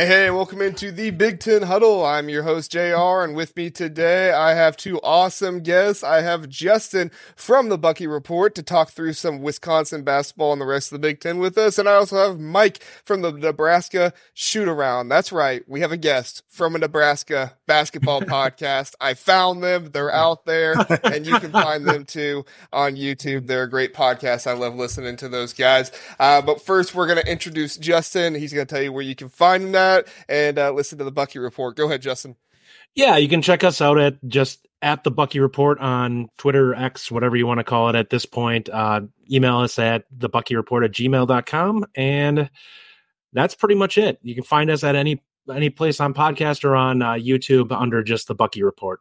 Hey, hey, welcome into the Big Ten Huddle. I'm your host, JR, and with me today, I have two awesome guests. I have Justin from the Bucky Report to talk through some Wisconsin basketball and the rest of the Big Ten with us. And I also have Mike from the Nebraska Shoot Around. That's right. We have a guest from a Nebraska basketball podcast. I found them. They're out there, and you can find them too on YouTube. They're a great podcast. I love listening to those guys. Uh, but first, we're going to introduce Justin. He's going to tell you where you can find him that and uh, listen to the Bucky Report. Go ahead, Justin. Yeah, you can check us out at just at the Bucky Report on Twitter, X, whatever you want to call it at this point. Uh, email us at the Bucky Report at gmail.com. And that's pretty much it. You can find us at any any place on podcast or on uh, YouTube under just the Bucky Report.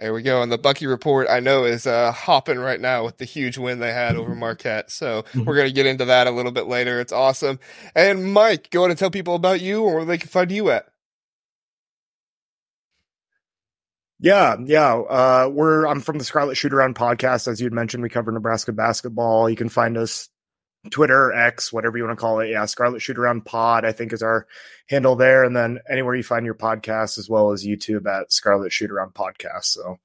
There we go. And the Bucky report I know is uh, hopping right now with the huge win they had over Marquette. So mm-hmm. we're going to get into that a little bit later. It's awesome. And Mike, go ahead and tell people about you or where they can find you at. Yeah, yeah. Uh, we're I'm from the Scarlet Shoot Around podcast. As you'd mentioned, we cover Nebraska basketball. You can find us Twitter, X, whatever you want to call it. Yeah, Scarlet Shoot Around Pod, I think, is our handle there. And then anywhere you find your podcast, as well as YouTube at Scarlet Shoot Around Podcast. So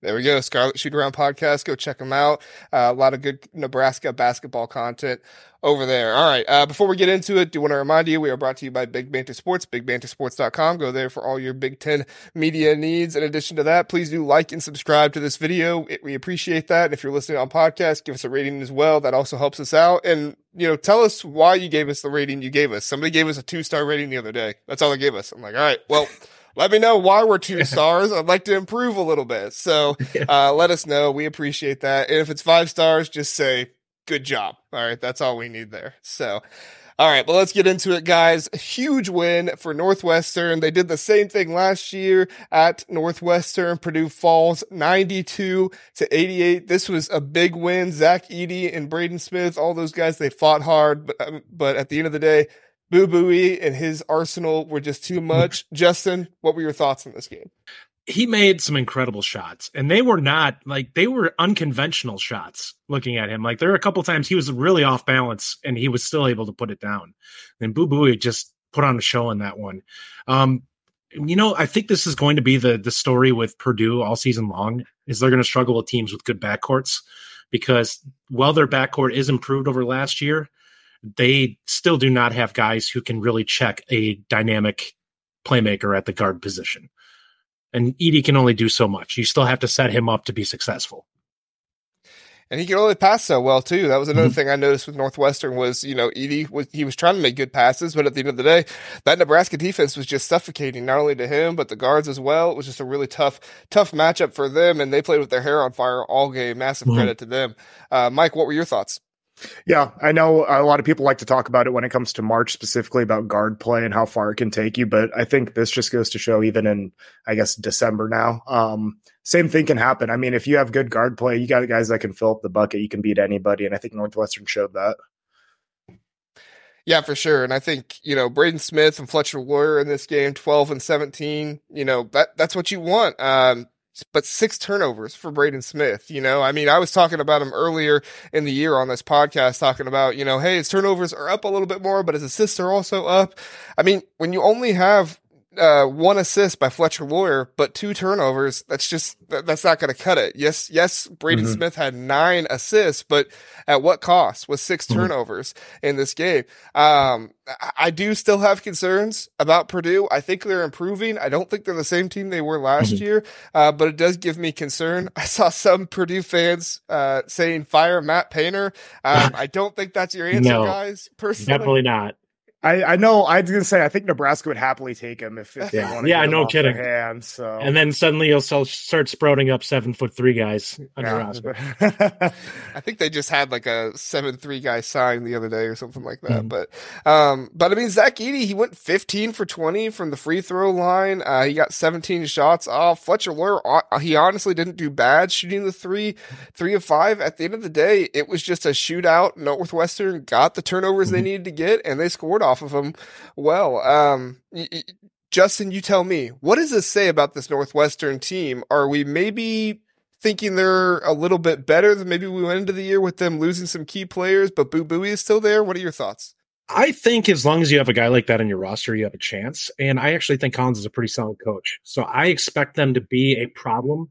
there we go. Scarlet Shoot Around Podcast. Go check them out. Uh, a lot of good Nebraska basketball content over there. All right. Uh, before we get into it, do want to remind you we are brought to you by Big Banter Sports, bigbantersports.com. Go there for all your Big Ten media needs. In addition to that, please do like and subscribe to this video. It, we appreciate that. And If you're listening on podcast, give us a rating as well. That also helps us out. And, you know, tell us why you gave us the rating you gave us. Somebody gave us a two star rating the other day. That's all they gave us. I'm like, all right, well, let me know why we're two stars. I'd like to improve a little bit. So uh, let us know. We appreciate that. And if it's five stars, just say good job. All right. That's all we need there. So, all right, but let's get into it, guys. huge win for Northwestern. They did the same thing last year at Northwestern. Purdue falls 92 to 88. This was a big win. Zach Edey and Braden Smith, all those guys, they fought hard, but, um, but at the end of the day, Boo Buie and his arsenal were just too much. Justin, what were your thoughts on this game? He made some incredible shots, and they were not like they were unconventional shots. Looking at him, like there were a couple times he was really off balance, and he was still able to put it down. And Boo Buie just put on a show in that one. Um, you know, I think this is going to be the the story with Purdue all season long. Is they're going to struggle with teams with good backcourts because while their backcourt is improved over last year, they still do not have guys who can really check a dynamic playmaker at the guard position. And Edey can only do so much. You still have to set him up to be successful. And he can only pass so well too. That was another mm-hmm. thing I noticed with Northwestern was, you know, Edey was he was trying to make good passes, but at the end of the day, that Nebraska defense was just suffocating not only to him but the guards as well. It was just a really tough, tough matchup for them, and they played with their hair on fire all game. Massive mm-hmm. credit to them. Uh, Mike, what were your thoughts? Yeah, I know a lot of people like to talk about it when it comes to March specifically about guard play and how far it can take you, but I think this just goes to show even in I guess December now. Um, same thing can happen. I mean, if you have good guard play, you got guys that can fill up the bucket, you can beat anybody, and I think Northwestern showed that. Yeah, for sure. And I think, you know, Braden Smith and Fletcher Loyer in this game, 12 and 17, you know, that that's what you want. Um, but six turnovers for Braden Smith. You know, I mean, I was talking about him earlier in the year on this podcast, talking about, you know, hey, his turnovers are up a little bit more, but his assists are also up. I mean, when you only have uh, one assist by Fletcher Loyer, but two turnovers. That's just that's not going to cut it. Yes, yes, Braden mm-hmm. Smith had nine assists, but at what cost? With 6 mm-hmm. turnovers in this game. Um, I do still have concerns about Purdue. I think they're improving. I don't think they're the same team they were last mm-hmm. year, uh, but it does give me concern. I saw some Purdue fans uh, saying fire Matt Painter. Um, I don't think that's your answer, no, guys. Personally, definitely not. I, I know I was gonna say I think Nebraska would happily take him if, if yeah yeah no kidding hands, so and then suddenly you'll start sprouting up seven foot three guys on yeah. I think they just had like a seven three guy sign the other day or something like that. Mm-hmm. But um, but I mean Zach Edey he went fifteen for twenty from the free throw line. Uh, he got seventeen shots off. Fletcher Loyer uh, he honestly didn't do bad shooting the three three of five. At the end of the day, it was just a shootout. Northwestern got the turnovers mm-hmm. they needed to get and they scored off of them well. Um, y- y- Justin, you tell me, what does this say about this Northwestern team? Are we maybe thinking they're a little bit better than maybe we went into the year with them losing some key players, but Boo Buie is still there? What are your thoughts? I think as long as you have a guy like that in your roster, you have a chance. And I actually think Collins is a pretty solid coach. So I expect them to be a problem.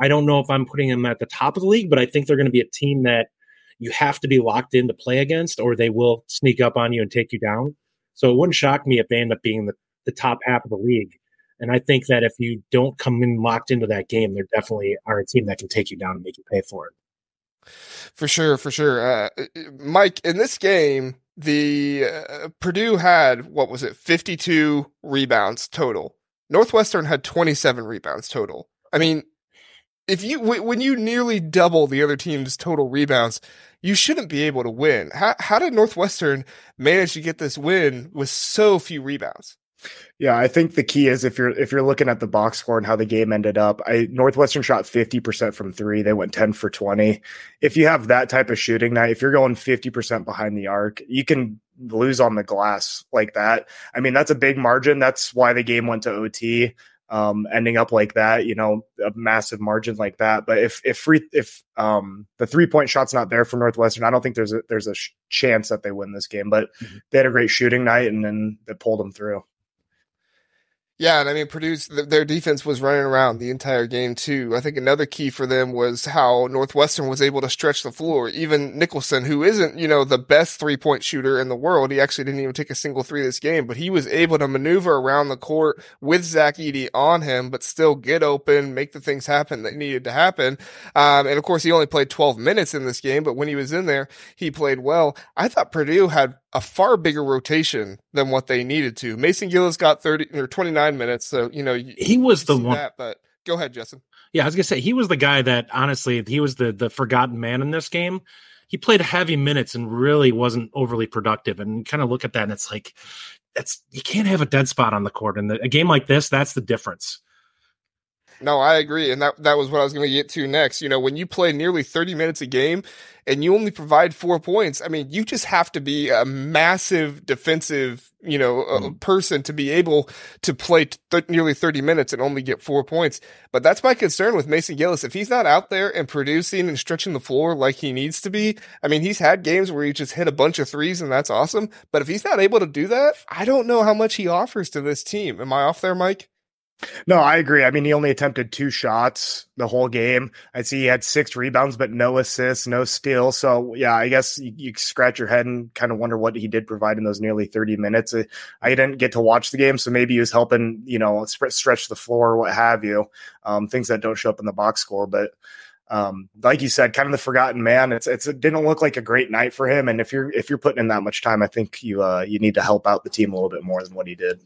I don't know if I'm putting them at the top of the league, but I think they're going to be a team that you have to be locked in to play against, or they will sneak up on you and take you down. So it wouldn't shock me if they end up being the, the top half of the league. And I think that if you don't come in locked into that game, they definitely are a team that can take you down and make you pay for it. For sure, for sure. Uh, Mike, in this game, the uh, Purdue had what was it, fifty-two rebounds total. Northwestern had twenty-seven rebounds total. I mean, if you when you nearly double the other team's total rebounds, you shouldn't be able to win. How how did Northwestern manage to get this win with so few rebounds? Yeah, I think the key is if you're if you're looking at the box score and how the game ended up, I Northwestern shot 50% from 3, they went 10 for 20. If you have that type of shooting night, if you're going 50% behind the arc, you can lose on the glass like that. I mean, that's a big margin. That's why the game went to OT. Um, ending up like that, you know, a massive margin like that. But if if free if um, the three point shot's not there for Northwestern, I don't think there's a there's a sh- chance that they win this game. But mm-hmm. they had a great shooting night, and then they pulled them through. Yeah, and I mean, Purdue's their defense was running around the entire game too. I think another key for them was how Northwestern was able to stretch the floor. Even Nicholson, who isn't you know the best three point shooter in the world, he actually didn't even take a single three this game, but he was able to maneuver around the court with Zach Edey on him, but still get open, make the things happen that needed to happen. Um, and of course, he only played 12 minutes in this game, but when he was in there, he played well. I thought Purdue had a far bigger rotation than what they needed to. Mason Gillis got 30 or 29 minutes. So, you know, he was the one, that, but go ahead, Justin. Yeah, I was gonna say he was the guy that honestly, he was the the forgotten man in this game. He played heavy minutes and really wasn't overly productive. And kind of look at that, and it's like, that's you can't have a dead spot on the court. And a game like this, that's the difference. No, I agree, and that that was what I was going to get to next. You know, when you play nearly 30 minutes a game, and you only provide four points, I mean, you just have to be a massive defensive, you know, mm. person to be able to play th- nearly 30 minutes and only get four points. But that's my concern with Mason Gillis. If he's not out there and producing and stretching the floor like he needs to be, I mean, he's had games where he just hit a bunch of threes and that's awesome. But if he's not able to do that, I don't know how much he offers to this team. Am I off there, Mike? No, I agree. I mean, he only attempted two shots the whole game. I see he had six rebounds, but no assists, no steal. So, yeah, I guess you, you scratch your head and kind of wonder what he did provide in those nearly 30 minutes. I didn't get to watch the game, so maybe he was helping, you know, stretch the floor, or what have you, um, things that don't show up in the box score. But um, like you said, kind of the forgotten man. It's, it's it didn't look like a great night for him. And if you're if you're putting in that much time, I think you uh, you need to help out the team a little bit more than what he did.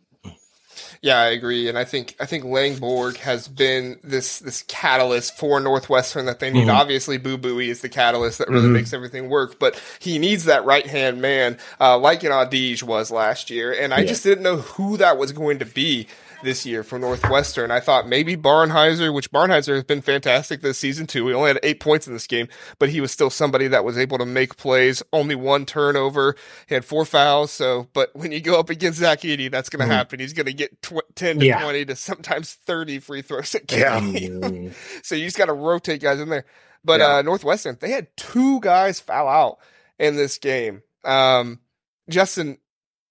Yeah, I agree, and I think I think Langborg has been this this catalyst for Northwestern that they need. Mm-hmm. Obviously, Boo Buie is the catalyst that really mm-hmm. makes everything work, but he needs that right hand man, uh, like an Audige was last year, and I yeah. just didn't know who that was going to be this year for Northwestern. I thought maybe Barnhizer, which Barnhizer has been fantastic this season too. We only had eight points in this game, but he was still somebody that was able to make plays. Only one turnover. He had four fouls. So, but when you go up against Zach Edey, that's going to mm-hmm. happen. He's going to get tw- 10 to yeah. 20 to sometimes 30 free throws a game. Yeah. so you just got to rotate guys in there. But yeah. uh, Northwestern, they had two guys foul out in this game. Um, Justin,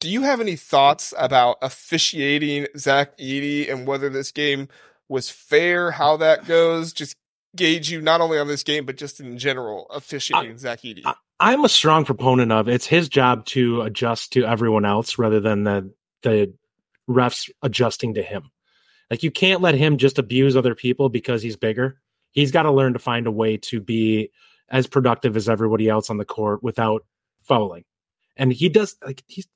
do you have any thoughts about officiating Zach Edey and whether this game was fair? How that goes? Just gauge you not only on this game but just in general officiating I, Zach Edey. I, am a strong proponent of it's his job to adjust to everyone else rather than the the refs adjusting to him. Like you can't let him just abuse other people because he's bigger. He's got to learn to find a way to be as productive as everybody else on the court without fouling. And he does like he's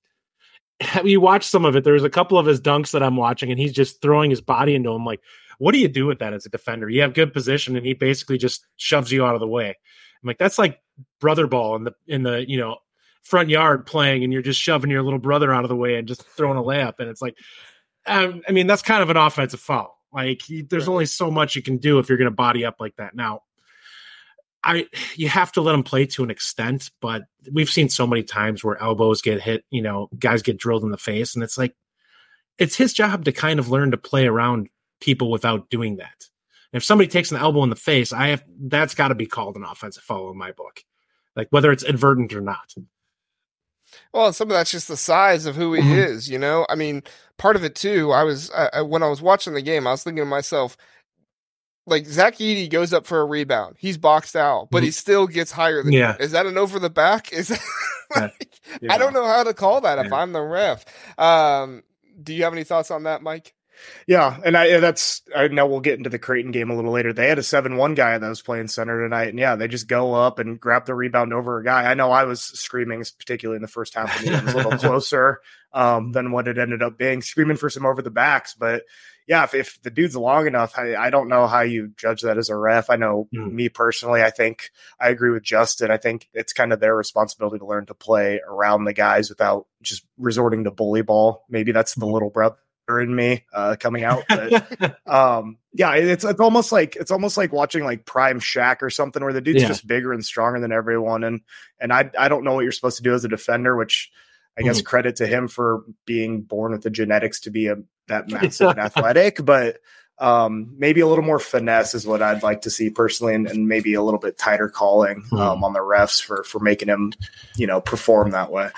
you watch some of it. There's a couple of his dunks that I'm watching, and he's just throwing his body into him. Like, what do you do with that as a defender? You have good position, and he basically just shoves you out of the way. I'm like, that's like brother ball in the in the you know front yard playing, and you're just shoving your little brother out of the way and just throwing a layup, and it's like, um, I mean, that's kind of an offensive foul. Like, there's only so much you can do if you're going to body up like that. Now, I you have to let him play to an extent, but we've seen so many times where elbows get hit, you know, guys get drilled in the face, and it's like it's his job to kind of learn to play around people without doing that. And if somebody takes an elbow in the face, I have that's got to be called an offensive foul in my book, like whether it's advertent or not. Well, some of that's just the size of who he mm-hmm. is, you know? I mean, part of it too, I was, I, when I was watching the game, I was thinking to myself, like Zach Edey goes up for a rebound. He's boxed out, but mm-hmm. he still gets higher than yeah. Is that an over the back? Is that, like, yeah. I don't know how to call that if I'm the ref. Um, do you have any thoughts on that, Mike? Yeah, and I that's I know we'll get into the Creighton game a little later. They had a seven-one guy that was playing center tonight, and yeah, they just go up and grab the rebound over a guy. I know I was screaming, particularly in the first half of the game, a little closer um, than what it ended up being, screaming for some over the backs. But yeah, if, if the dude's long enough, I, I, don't know how you judge that as a ref. I know mm. me personally, I think I agree with Justin. I think it's kind of their responsibility to learn to play around the guys without just resorting to bully ball. Maybe that's the little brother in me uh, coming out. But um, yeah, it's it's almost like it's almost like watching like Prime Shaq or something where the dude's yeah. just bigger and stronger than everyone. And and I I don't know what you're supposed to do as a defender, which I guess mm-hmm. credit to him for being born with the genetics to be a that massive and athletic, but um, maybe a little more finesse is what I'd like to see personally, and, and maybe a little bit tighter calling mm-hmm. um, on the refs for for making him, you know, perform that way.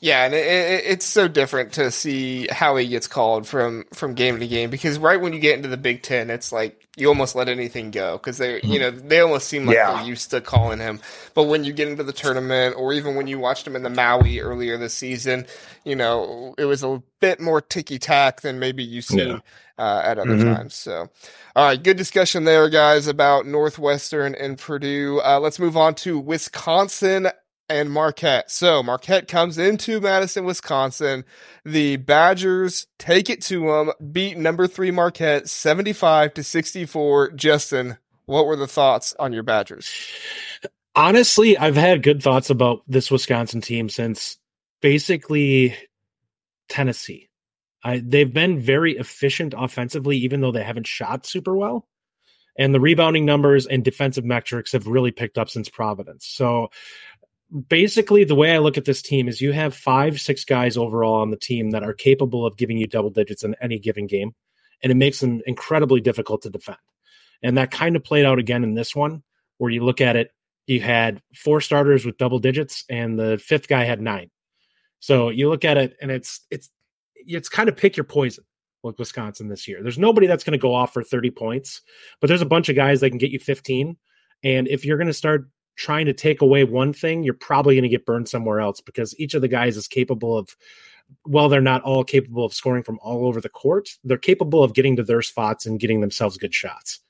Yeah, and it, it, it's so different to see how he gets called from from game to game because right when you get into the Big Ten, it's like you almost let anything go because they, you know, they almost seem like yeah. they're used to calling him. But when you get into the tournament, or even when you watched him in the Maui earlier this season, you know, it was a bit more ticky tack than maybe you've seen yeah. uh, at other mm-hmm. times. So, all right, good discussion there, guys, about Northwestern and Purdue. Uh, let's move on to Wisconsin and Marquette. So Marquette comes into Madison, Wisconsin. The Badgers take it to them, beat number three Marquette 75 to 64. Justin, what were the thoughts on your Badgers? Honestly, I've had good thoughts about this Wisconsin team since basically Tennessee. I, they've been very efficient offensively, even though they haven't shot super well. And the rebounding numbers and defensive metrics have really picked up since Providence. So basically the way I look at this team is you have five, six guys overall on the team that are capable of giving you double digits in any given game, and it makes them incredibly difficult to defend. And that kind of played out again in this one, where you look at it, you had four starters with double digits, and the fifth guy had nine. So you look at it, and it's it's it's kind of pick your poison with Wisconsin this year. There's nobody that's going to go off for 30 points, but there's a bunch of guys that can get you 15. And if you're going to start trying to take away one thing, you're probably going to get burned somewhere else because each of the guys is capable of, well, they're not all capable of scoring from all over the court. They're capable of getting to their spots and getting themselves good shots.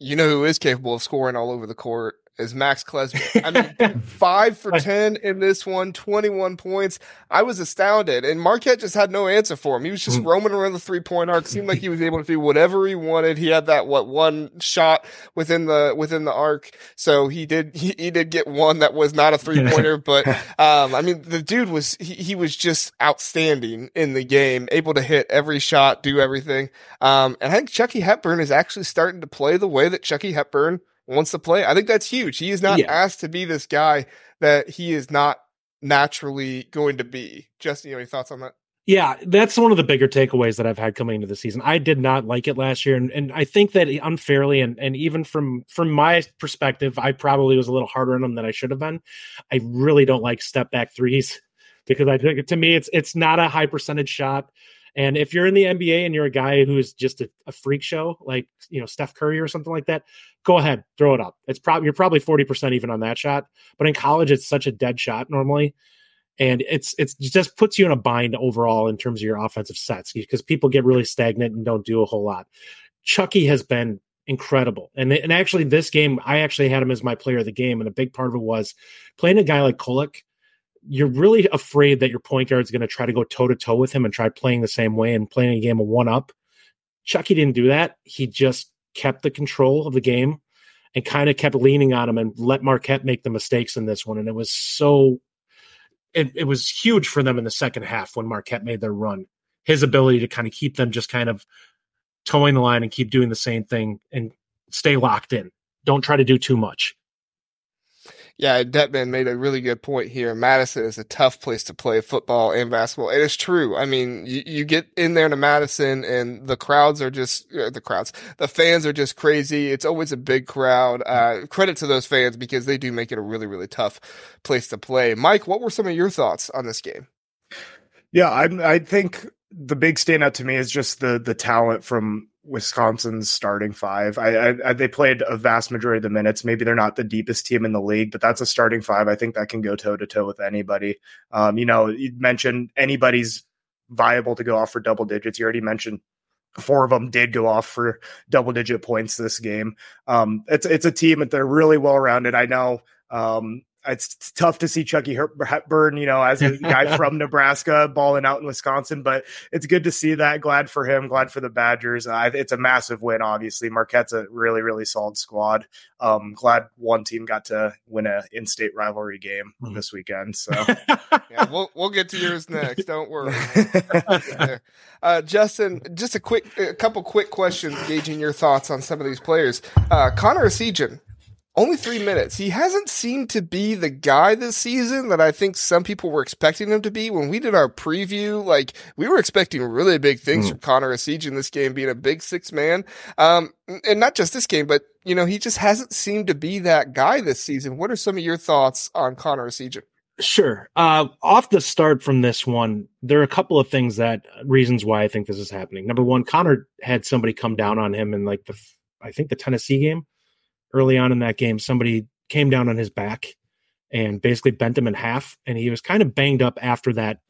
You know who is capable of scoring all over the court is Max Klesmit. I mean, five for 10 in this one, 21 points. I was astounded. And Marquette just had no answer for him. He was just mm. roaming around the three point arc. Seemed like he was able to do whatever he wanted. He had that, what, one shot within the, within the arc. So he did, he, he did get one that was not a three pointer. but, um, I mean, the dude was, he, he was just outstanding in the game, able to hit every shot, do everything. Um, and I think Chucky Hepburn is actually starting to play the way that Chucky Hepburn wants to play. I think that's huge. He is not yeah. asked to be this guy that he is not naturally going to be. Justin, you have any thoughts on that? Yeah, that's one of the bigger takeaways that I've had coming into the season. I did not like it last year, and, and I think that unfairly, and, and even from from my perspective, I probably was a little harder on him than I should have been. I really don't like step back threes because I think to me it's it's not a high percentage shot. And if you're in the NBA and you're a guy who's just a, a, freak show, like you know Steph Curry or something like that, go ahead, throw it up. It's probably you're probably forty percent even on that shot. But in college, it's such a dead shot normally, and it's it's it just puts you in a bind overall in terms of your offensive sets because people get really stagnant and don't do a whole lot. Chucky has been incredible, and and actually this game, I actually had him as my player of the game, and a big part of it was playing a guy like Kolek you're really afraid that your point guard is going to try to go toe to toe with him and try playing the same way and playing a game of one up. Chucky didn't do that. He just kept the control of the game and kind of kept leaning on him and let Marquette make the mistakes in this one. And it was so, it, it was huge for them in the second half when Marquette made their run. His ability to kind of keep them just kind of towing the line and keep doing the same thing and stay locked in. Don't try to do too much. Yeah, Detman made a really good point here. Madison is a tough place to play football and basketball. It is true. I mean, you, you get in there to Madison and the crowds are just, uh, the crowds, the fans are just crazy. It's always a big crowd. Uh, credit to those fans because they do make it a really, really tough place to play. Mike, what were some of your thoughts on this game? Yeah, I, I think the big standout to me is just the the talent from Wisconsin's starting five. I, I, I, they played a vast majority of the minutes. Maybe they're not the deepest team in the league, but that's a starting five. I think that can go toe to toe with anybody. Um, you know, you mentioned anybody's viable to go off for double digits. You already mentioned four of them did go off for double digit points this game. Um, it's it's a team that they're really well rounded. I know um, it's tough to see Chucky Hepburn, you know, as a guy from Nebraska balling out in Wisconsin, but it's good to see that. Glad for him. Glad for the Badgers. Uh, it's a massive win, obviously. Marquette's a really, really solid squad. Um, glad one team got to win a in-state rivalry game mm. this weekend. So yeah, we'll we'll get to yours next. Don't worry. uh, Justin, just a quick, a couple quick questions, gauging your thoughts on some of these players. Uh, Connor Essegian, only three minutes. He hasn't seemed to be the guy this season that I think some people were expecting him to be. When we did our preview, like we were expecting really big things mm. from Connor Essegian in this game, being a big six man. Um, and not just this game, but you know, he just hasn't seemed to be that guy this season. What are some of your thoughts on Connor Essegian? Sure. Uh, off the start from this one, there are a couple of things that reasons why I think this is happening. Number one, Connor had somebody come down on him in like the, I think the Tennessee game early on in that game, somebody came down on his back and basically bent him in half, and he was kind of banged up after that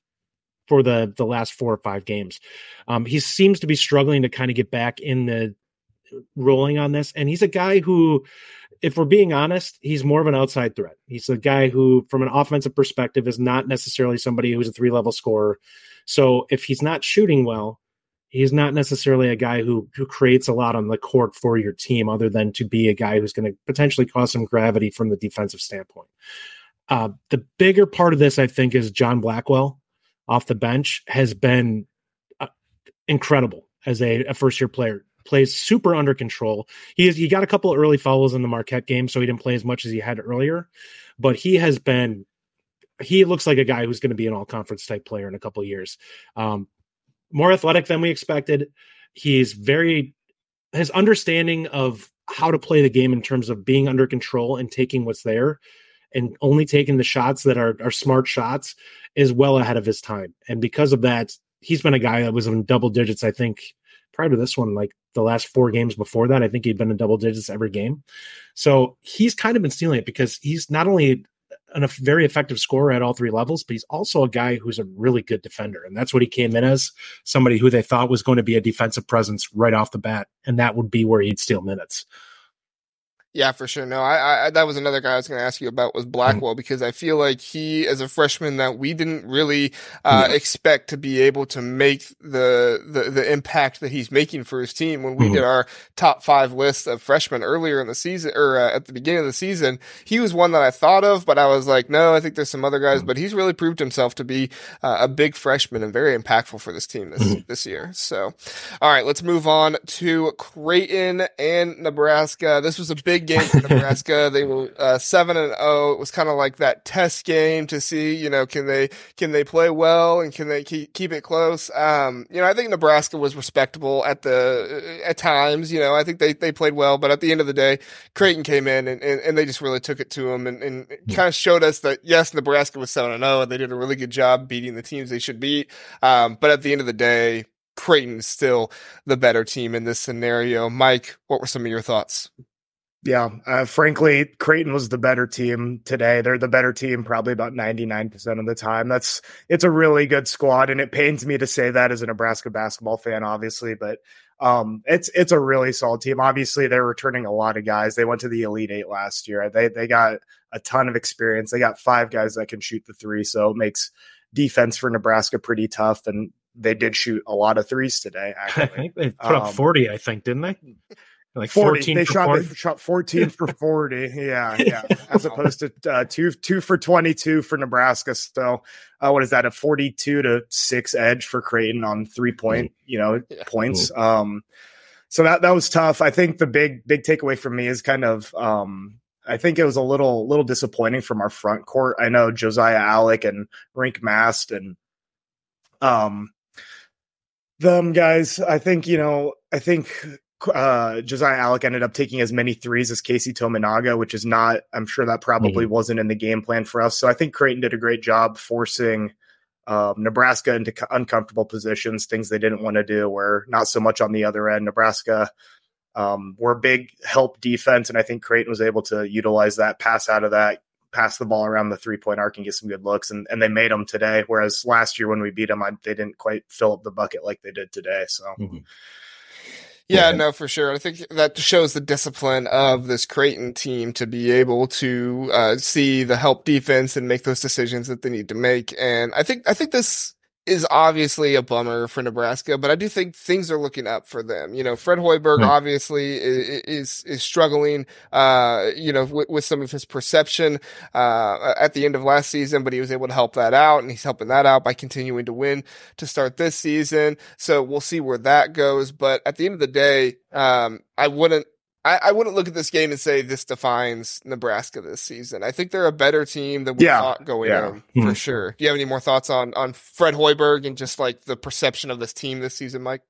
for the the last four or five games. Um, he seems to be struggling to kind of get back in the rolling on this, and he's a guy who. If we're being honest, he's more of an outside threat. He's a guy who, from an offensive perspective, is not necessarily somebody who's a three level scorer. So if he's not shooting well, he's not necessarily a guy who who creates a lot on the court for your team other than to be a guy who's going to potentially cause some gravity from the defensive standpoint. Uh, the bigger part of this i think is john blackwell off the bench has been uh, incredible as a, a first year player. Plays super under control. He has he got a couple early fouls in the marquette game so he didn't play as much as he had earlier but he has been he looks like a guy who's going to be an all conference type player in a couple years. Um, more athletic than we expected. He's very his understanding of how to play the game in terms of being under control and taking what's there and only taking the shots that are, are smart shots is well ahead of his time. And because of that, he's been a guy that was in double digits, I think, prior to this one, like the last four games before that, I think he'd been in double digits every game. So he's kind of been stealing it because he's not only an, a very effective scorer at all three levels, but he's also a guy who's a really good defender. And that's what he came in as somebody who they thought was going to be a defensive presence right off the bat. And that would be where he'd steal minutes. Yeah, for sure. No, I, I that was another guy I was going to ask you about was Blackwell because I feel like he, as a freshman, that we didn't really uh, yeah. expect to be able to make the, the the impact that he's making for his team. When we mm-hmm. did our top five list of freshmen earlier in the season or uh, at the beginning of the season, he was one that I thought of, but I was like, no, I think there's some other guys. Mm-hmm. But he's really proved himself to be uh, a big freshman and very impactful for this team this mm-hmm. this year. So, all right, let's move on to Creighton and Nebraska. This was a big game for Nebraska. they were uh, seven and zero. Oh. It was kind of like that test game to see, you know, can they can they play well and can they keep keep it close? Um, you know, I think Nebraska was respectable at the at times. You know, I think they they played well, but at the end of the day, Creighton came in and, and, and they just really took it to them and, and kind of showed us that yes, Nebraska was seven and zero oh, and they did a really good job beating the teams they should beat. Um, but at the end of the day, Creighton is still the better team in this scenario. Mike, what were some of your thoughts? Yeah, uh, frankly, Creighton was the better team today. They're the better team probably about 99% of the time. That's it's a really good squad and it pains me to say that as a Nebraska basketball fan obviously, but um, it's it's a really solid team. Obviously, they're returning a lot of guys. They went to the Elite 8 last year. They they got a ton of experience. They got five guys that can shoot the 3, so it makes defense for Nebraska pretty tough and they did shoot a lot of threes today. Actually. I think they put um, up 40, I think, didn't they? like 40. They shot, 40? they shot 14 for 40. Yeah, yeah. As opposed to uh, two two for 22 for Nebraska. So, uh, what is that? A 42 to six edge for Creighton on three point, you know, yeah. points. Um, so that that was tough. I think the big big takeaway for me is kind of um, I think it was a little little disappointing from our front court. I know Josiah Allick and Rienk Mast and um them guys. I think you know. I think uh, Josiah Allick ended up taking as many threes as Keisei Tominaga, which is not. I'm sure that probably mm-hmm. wasn't in the game plan for us. So I think Creighton did a great job forcing um, Nebraska into uncomfortable positions, things they didn't want to do. Where not so much on the other end. Nebraska um, were a big help defense, and I think Creighton was able to utilize that, pass out of that, pass the ball around the three point arc and get some good looks. And, and they made them today. Whereas last year when we beat them, I, they didn't quite fill up the bucket like they did today. So. Mm-hmm. Yeah, no, for sure. I think that shows the discipline of this Creighton team to be able to uh, see the help defense and make those decisions that they need to make. And I think I think this is obviously a bummer for Nebraska, but I do think things are looking up for them. You know, Fred Hoiberg right. obviously is, is, is struggling, uh, you know, with, with, some of his perception, uh, at the end of last season, but he was able to help that out and he's helping that out by continuing to win to start this season. So we'll see where that goes. But at the end of the day, um, I wouldn't, I, I, wouldn't look at this game and say this defines Nebraska this season. I think they're a better team than we yeah. thought going yeah. in mm-hmm. for sure. Do you have any more thoughts on on Fred Hoiberg and just like the perception of this team this season, Mike?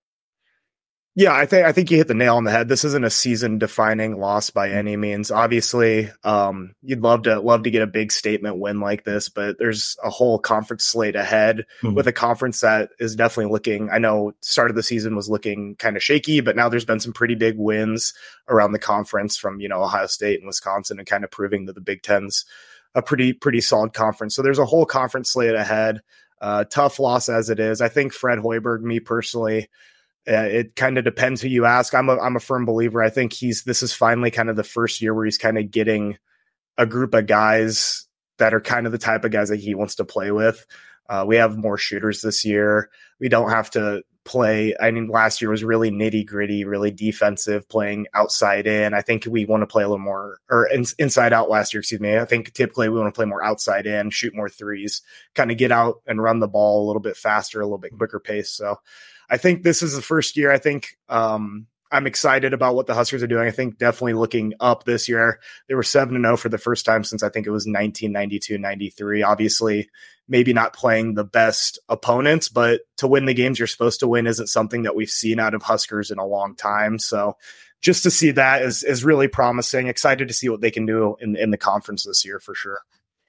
Yeah, I think I think you hit the nail on the head. This isn't a season defining loss by any means. Obviously, um, you'd love to love to get a big statement win like this, but there's a whole conference slate ahead mm-hmm. with a conference that is definitely looking. I know start of the season was looking kind of shaky, but now there's been some pretty big wins around the conference from you know Ohio State and Wisconsin, and kind of proving that the Big Ten's a pretty pretty solid conference. So there's a whole conference slate ahead. Uh, tough loss as it is. I think Fred Hoiberg, me personally. Uh, it kind of depends who you ask. I'm a I'm a firm believer. I think he's this is finally kind of the first year where he's kind of getting a group of guys that are kind of the type of guys that he wants to play with. Uh, we have more shooters this year. We don't have to play. I mean, last year was really nitty gritty, really defensive, playing outside in. I think we want to play a little more, or in, inside out last year, excuse me. I think typically we want to play more outside in, shoot more threes, kind of get out and run the ball a little bit faster, a little bit quicker pace. So I think this is the first year. I think um, I'm excited about what the Huskers are doing. I think definitely looking up this year. They were 7 0 for the first time since I think it was 1992 93. Obviously, maybe not playing the best opponents, but to win the games you're supposed to win isn't something that we've seen out of Huskers in a long time. So just to see that is, is really promising. Excited to see what they can do in, in the conference this year for sure.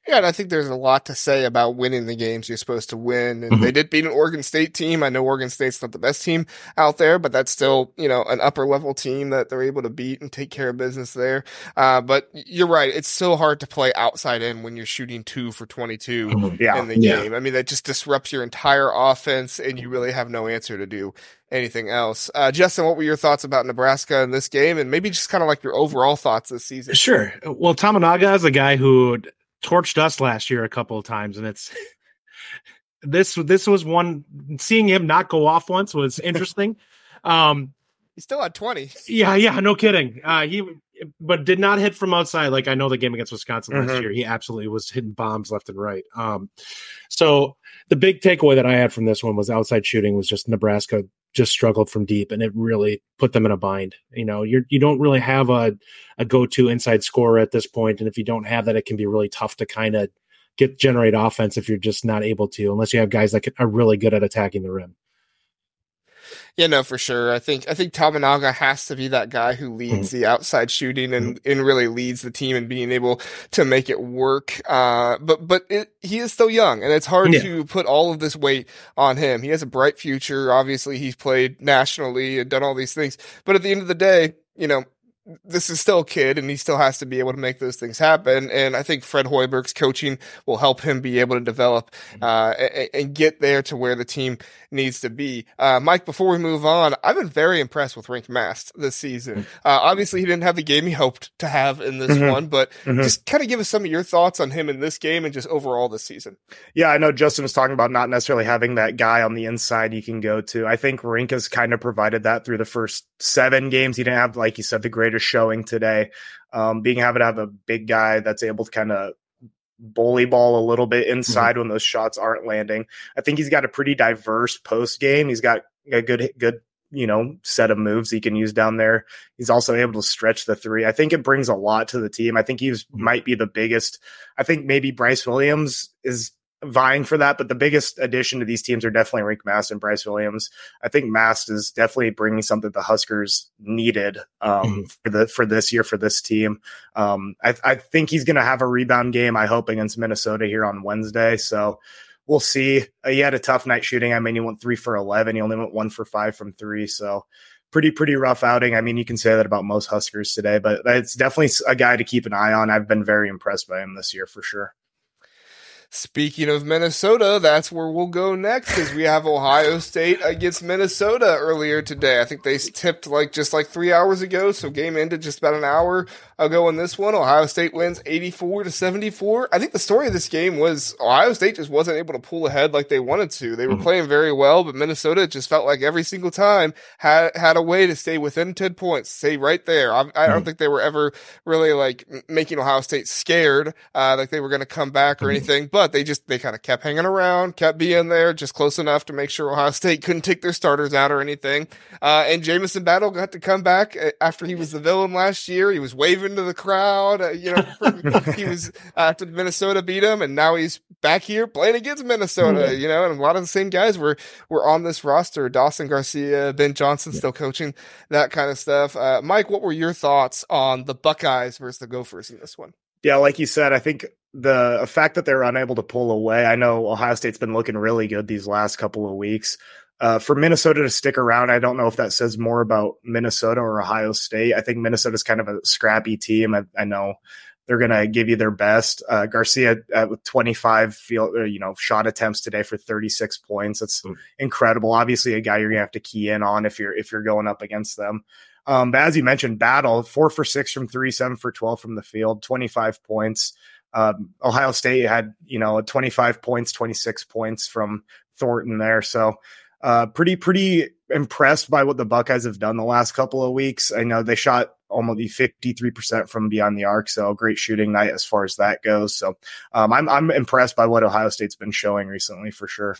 Yeah, and I think there's a lot to say about winning the games you're supposed to win. And mm-hmm. they did beat an Oregon State team. I know Oregon State's not the best team out there, but that's still, you know, an upper level team that they're able to beat and take care of business there. Uh, but you're right. It's so hard to play outside in when you're shooting two for 22 mm-hmm. yeah. in the yeah. game. I mean, that just disrupts your entire offense and you really have no answer to do anything else. Uh, Justin, what were your thoughts about Nebraska in this game and maybe just kind of like your overall thoughts this season? Sure. Well, Tominaga is a guy who torched us last year a couple of times, and it's this this was one seeing him not go off once was interesting. um, He's still at twenty. Yeah, yeah, no kidding. Uh, he but did not hit from outside. Like I know the game against Wisconsin mm-hmm. last year, he absolutely was hitting bombs left and right. Um, so the big takeaway that I had from this one was outside shooting was just Nebraska just struggled from deep and it really put them in a bind. You know, you're you don't really have a a go-to inside scorer at this point and if you don't have that it can be really tough to kind of get generate offense if you're just not able to unless you have guys that are really good at attacking the rim. Yeah, no, for sure. I think I think Tominaga has to be that guy who leads mm-hmm. the outside shooting and, mm-hmm. and really leads the team and being able to make it work. Uh, but but it, he is still young, and it's hard yeah. to put all of this weight on him. He has a bright future. Obviously, he's played nationally and done all these things. But at the end of the day, you know, this is still a kid and he still has to be able to make those things happen. And I think Fred Hoiberg's coaching will help him be able to develop mm-hmm. uh, and, and, get there to where the team needs to be. Uh, Mike, before we move on, I've been very impressed with Rienk Mast this season. Mm-hmm. Uh, obviously, he didn't have the game he hoped to have in this mm-hmm. one, but mm-hmm. just kind of give us some of your thoughts on him in this game and just overall this season. Yeah, I know Justin was talking about not necessarily having that guy on the inside you can go to. I think Rienk has kind of provided that through the first seven games. He didn't have, like you said, the showing today. Um, being able to have a big guy that's able to kind of bully ball a little bit inside mm-hmm. when those shots aren't landing. I think he's got a pretty diverse post game. He's got a good good you know, set of moves he can use down there. He's also able to stretch the three. I think it brings a lot to the team. I think he's mm-hmm. might be the biggest. I think maybe Bryce Williams is vying for that, but the biggest addition to these teams are definitely Rienk Mast and Bryce Williams. I think Mast is definitely bringing something the Huskers needed um, mm-hmm. for the for this year for this team. Um, I, I think he's going to have a rebound game. I hope against Minnesota here on Wednesday. So we'll see. Uh, he had a tough night shooting. I mean, he went three for eleven. He only went one for five from three. So pretty pretty rough outing. I mean, you can say that about most Huskers today, but it's definitely a guy to keep an eye on. I've been very impressed by him this year for sure. Speaking of Minnesota, that's where we'll go next because we have Ohio State against Minnesota earlier today. I think they tipped like just like three hours ago, so game ended just about an hour ago in this one. Ohio State wins 84 to 74. I think the story of this game was Ohio State just wasn't able to pull ahead like they wanted to. They were mm-hmm. playing very well, but Minnesota just felt like every single time had had a way to stay within 10 points, stay right there. I, I mm-hmm. don't think they were ever really like making Ohio State scared, uh, like they were going to come back or mm-hmm. anything. But but they just they kind of kept hanging around, kept being there, just close enough to make sure Ohio State couldn't take their starters out or anything. Uh, and Jamison Battle got to come back uh, after he was the villain last year. He was waving to the crowd, uh, you know, he was uh, after Minnesota beat him, and now he's back here playing against Minnesota. You know, and a lot of the same guys were were on this roster. Dawson Garcia, Ben Johnson, still coaching that kind of stuff. Uh, Mike, what were your thoughts on the Buckeyes versus the Gophers in this one? Yeah, like you said, I think the fact that they're unable to pull away. I know Ohio State's been looking really good these last couple of weeks. Uh, for Minnesota to stick around, I don't know if that says more about Minnesota or Ohio State. I think Minnesota's kind of a scrappy team. I, I know they're going to give you their best. Uh, Garcia uh, with 25 field, uh, you know, shot attempts today for 36 points. That's mm. incredible. Obviously, a guy you're going to have to key in on if you're if you're going up against them. Um, but as you mentioned, battle four for six from three, seven for 12 from the field, 25 points. Um, Ohio State had, you know, 25 points, 26 points from Thornton there. So, uh, pretty, pretty impressed by what the Buckeyes have done the last couple of weeks. I know they shot almost 53% from beyond the arc. So great shooting night as far as that goes. So, um, I'm, I'm impressed by what Ohio State's been showing recently for sure.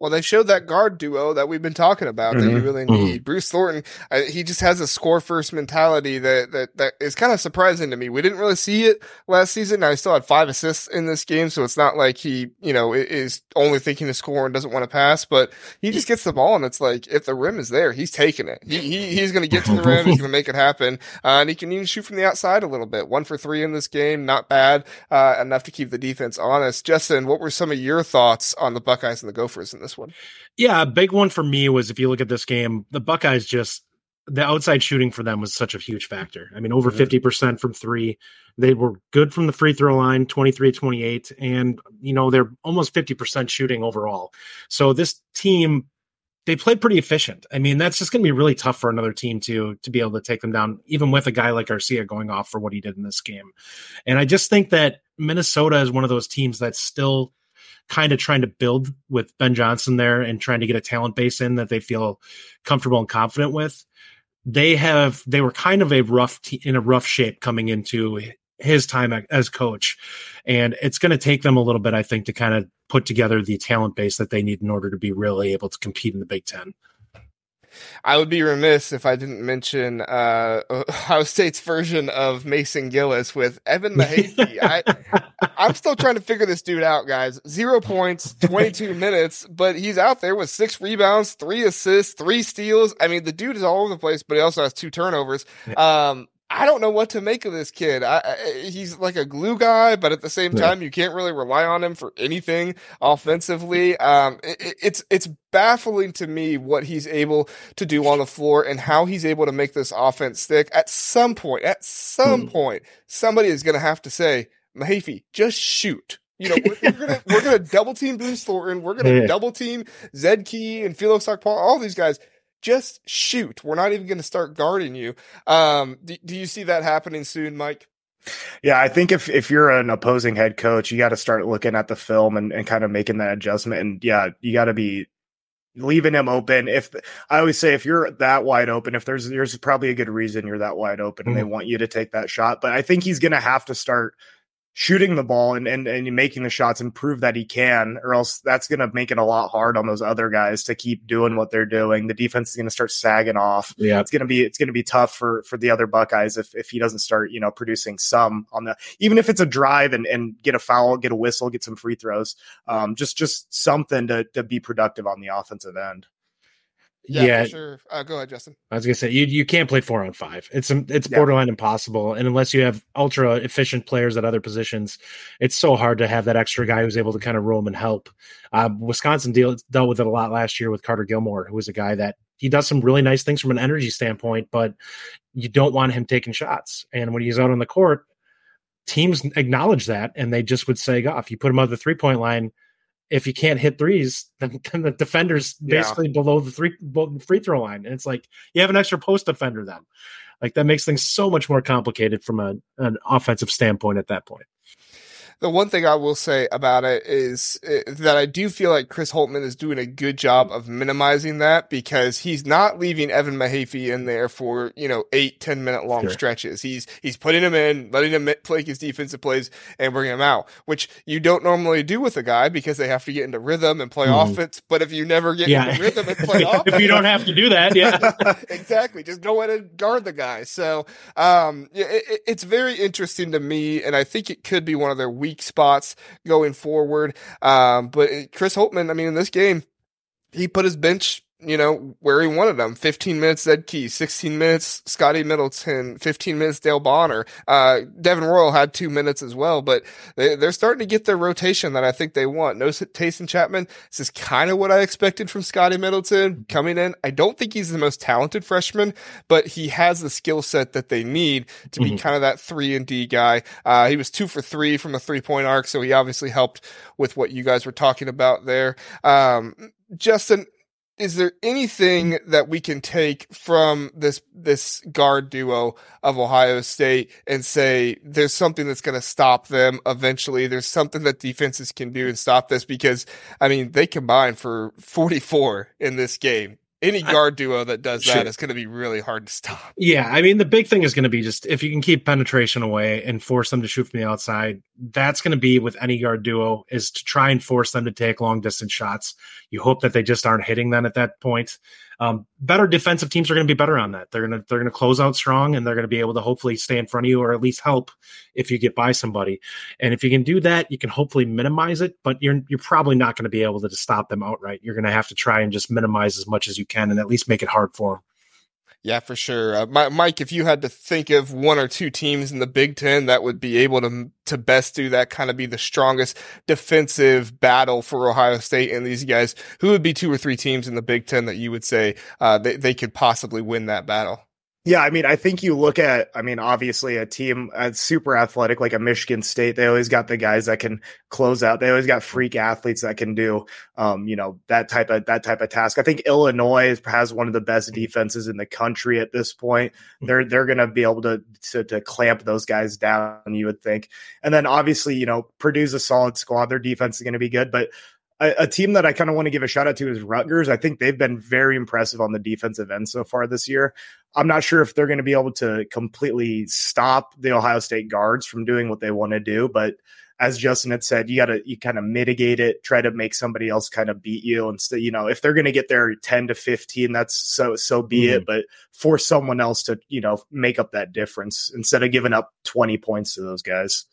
Well, they showed that guard duo that we've been talking about mm-hmm. that you mm-hmm. really need. Mm-hmm. Bruce Thornton, uh, he just has a score first mentality that, that, that is kind of surprising to me. We didn't really see it last season. Now he still had five assists in this game. So it's not like he, you know, is only thinking to score and doesn't want to pass, but he just gets the ball and it's like, if the rim is there, he's taking it. He, he he's going to get to the rim. He's going to make it happen. Uh, and he can even shoot from the outside a little bit. One for three in this game. Not bad. Uh, enough to keep the defense honest. Justin, what were some of your thoughts on the Buckeyes and the Gophers in this one? Yeah, a big one for me was if you look at this game, the Buckeyes just the outside shooting for them was such a huge factor. I mean, over mm-hmm. 50% from three. They were good from the free throw line, 23 28, and, you know, they're almost 50% shooting overall. So this team, they played pretty efficient. I mean, that's just going to be really tough for another team to to be able to take them down, even with a guy like Garcia going off for what he did in this game. And I just think that Minnesota is one of those teams that's still kind of trying to build with Ben Johnson there and trying to get a talent base in that they feel comfortable and confident with. They have they were kind of a rough t- in a rough shape coming into his time as coach, and it's going to take them a little bit, I think, to kind of put together the talent base that they need in order to be really able to compete in the Big Ten. I would be remiss if I didn't mention uh, Ohio State's version of Mason Gillis with Evan Mahaffey. I, I'm still trying to figure this dude out, guys. Zero points, 22 minutes, but he's out there with six rebounds, three assists, three steals. I mean, the dude is all over the place, but he also has two turnovers. Um, I don't know what to make of this kid. I, I, he's like a glue guy, but at the same time, you can't really rely on him for anything offensively. Um, it, it's it's baffling to me what he's able to do on the floor and how he's able to make this offense stick. At some point, at some mm. point, somebody is going to have to say, "Mahaffey, just shoot." You know, we're, we're, gonna we're gonna double team Bruce Thornton. We're gonna yeah. double team Zed Key and Felix Paul. All these guys just shoot. We're not even going to start guarding you. Um, do, do you see that happening soon, Mike? Yeah, I think if if you're an opposing head coach, you got to start looking at the film and, and kind of making that adjustment. And yeah, you got to be leaving him open. If I always say, if you're that wide open, if there's there's probably a good reason you're that wide open, and mm-hmm. they want you to take that shot. But I think he's going to have to start shooting the ball and, and, and making the shots and prove that he can, or else that's going to make it a lot hard on those other guys to keep doing what they're doing. The defense is going to start sagging off. Yeah. It's going to be, it's going to be tough for, for the other Buckeyes if, if he doesn't start, you know, producing some on the, even if it's a drive and, and get a foul, get a whistle, get some free throws, um, just, just something to, to be productive on the offensive end. Yeah, Yeah. for sure. Uh, go ahead, Justin. I was gonna say you you can't play four on five. It's it's Yeah. borderline impossible, and unless you have ultra efficient players at other positions, it's so hard to have that extra guy who's able to kind of roam and help. Uh, Wisconsin deal, dealt with it a lot last year with Carter Gilmore, who was a guy that he does some really nice things from an energy standpoint, but you don't want him taking shots. And when he's out on the court, teams acknowledge that, and they just would say, "Off." You put him on the three point line. If you can't hit threes, then, then the defender's Yeah. basically below the three free throw line, and it's like you have an extra post defender then. Like that makes things so much more complicated from a, an offensive standpoint at that point. The one thing I will say about it is uh, that I do feel like Chris Holtmann is doing a good job of minimizing that because he's not leaving Evan Mahaffey in there for, you know, eight, 10 minute long Sure. stretches. He's, he's putting him in, letting him play his defensive plays and bring him out, which you don't normally do with a guy because they have to get into rhythm and play Mhm. offense. But if you never get Yeah, into rhythm and play offense, if you don't have to do that, yeah. exactly. Just go in and guard the guy. So, um, yeah, it, it- it's very interesting to me, and I think it could be one of their weak spots going forward. Um, but Chris Holtmann, I mean, in this game, he put his bench, you know, where he wanted them. 15 minutes Zed Key, 16 minutes Scotty Middleton, 15 minutes Dale Bonner. Uh, Devin Royal had two minutes as well, but they, they're starting to get their rotation that I think they want. No Taison Chapman. This is kind of what I expected from Scotty Middleton coming in. I don't think he's the most talented freshman, but he has the skill set that they need to be Mhm. kind of that three and D guy. Uh, he was two for three from a three point arc, so he obviously helped with what you guys were talking about there. Um, Justin, is there anything that we can take from this this guard duo of Ohio State and say there's something that's going to stop them eventually? There's something that defenses can do and stop this because I mean they combined for 44 in this game. Any I- guard duo that does that Sure. is going to be really hard to stop. Yeah, I mean the big thing is going to be just if you can keep penetration away and force them to shoot from the outside. That's going to be with any guard duo is to try and force them to take long distance shots. You hope that they just aren't hitting them at that point. Um, better defensive teams are going to be better on that. They're going to they're going to close out strong and they're going to be able to hopefully stay in front of you or at least help if you get by somebody. And if you can do that, you can hopefully minimize it. But you're you're probably not going to be able to stop them outright. You're going to have to try and just minimize as much as you can and at least make it hard for them. Yeah, for sure. Uh, Mi- Mike, if you had to think of one or two teams in the Big Ten that would be able to to best do that, kind of be the strongest defensive battle for Ohio State and these guys, who would be two or three teams in the Big Ten that you would say uh, they they could possibly win that battle? Yeah, I mean, I think you look at, I mean, obviously a team uh, super athletic like a Michigan State. They always got the guys that can close out. They always got freak athletes that can do, um, you know, that type of that type of task. I think Illinois has one of the best defenses in the country at this point. They're they're going to be able to, to to clamp those guys down. You would think, and then obviously, you know, Purdue's a solid squad. Their defense is going to be good, but a, a team that I kind of want to give a shout out to is Rutgers. I think they've been very impressive on the defensive end so far this year. I'm not sure if they're going to be able to completely stop the Ohio State guards from doing what they want to do, but as Justin had said, you got to you kind of mitigate it, try to make somebody else kind of beat you. And so, you know, if they're going to get there 10 to 15, that's so so be it. Mm-hmm. But force someone else to you know make up that difference instead of giving up 20 points to those guys.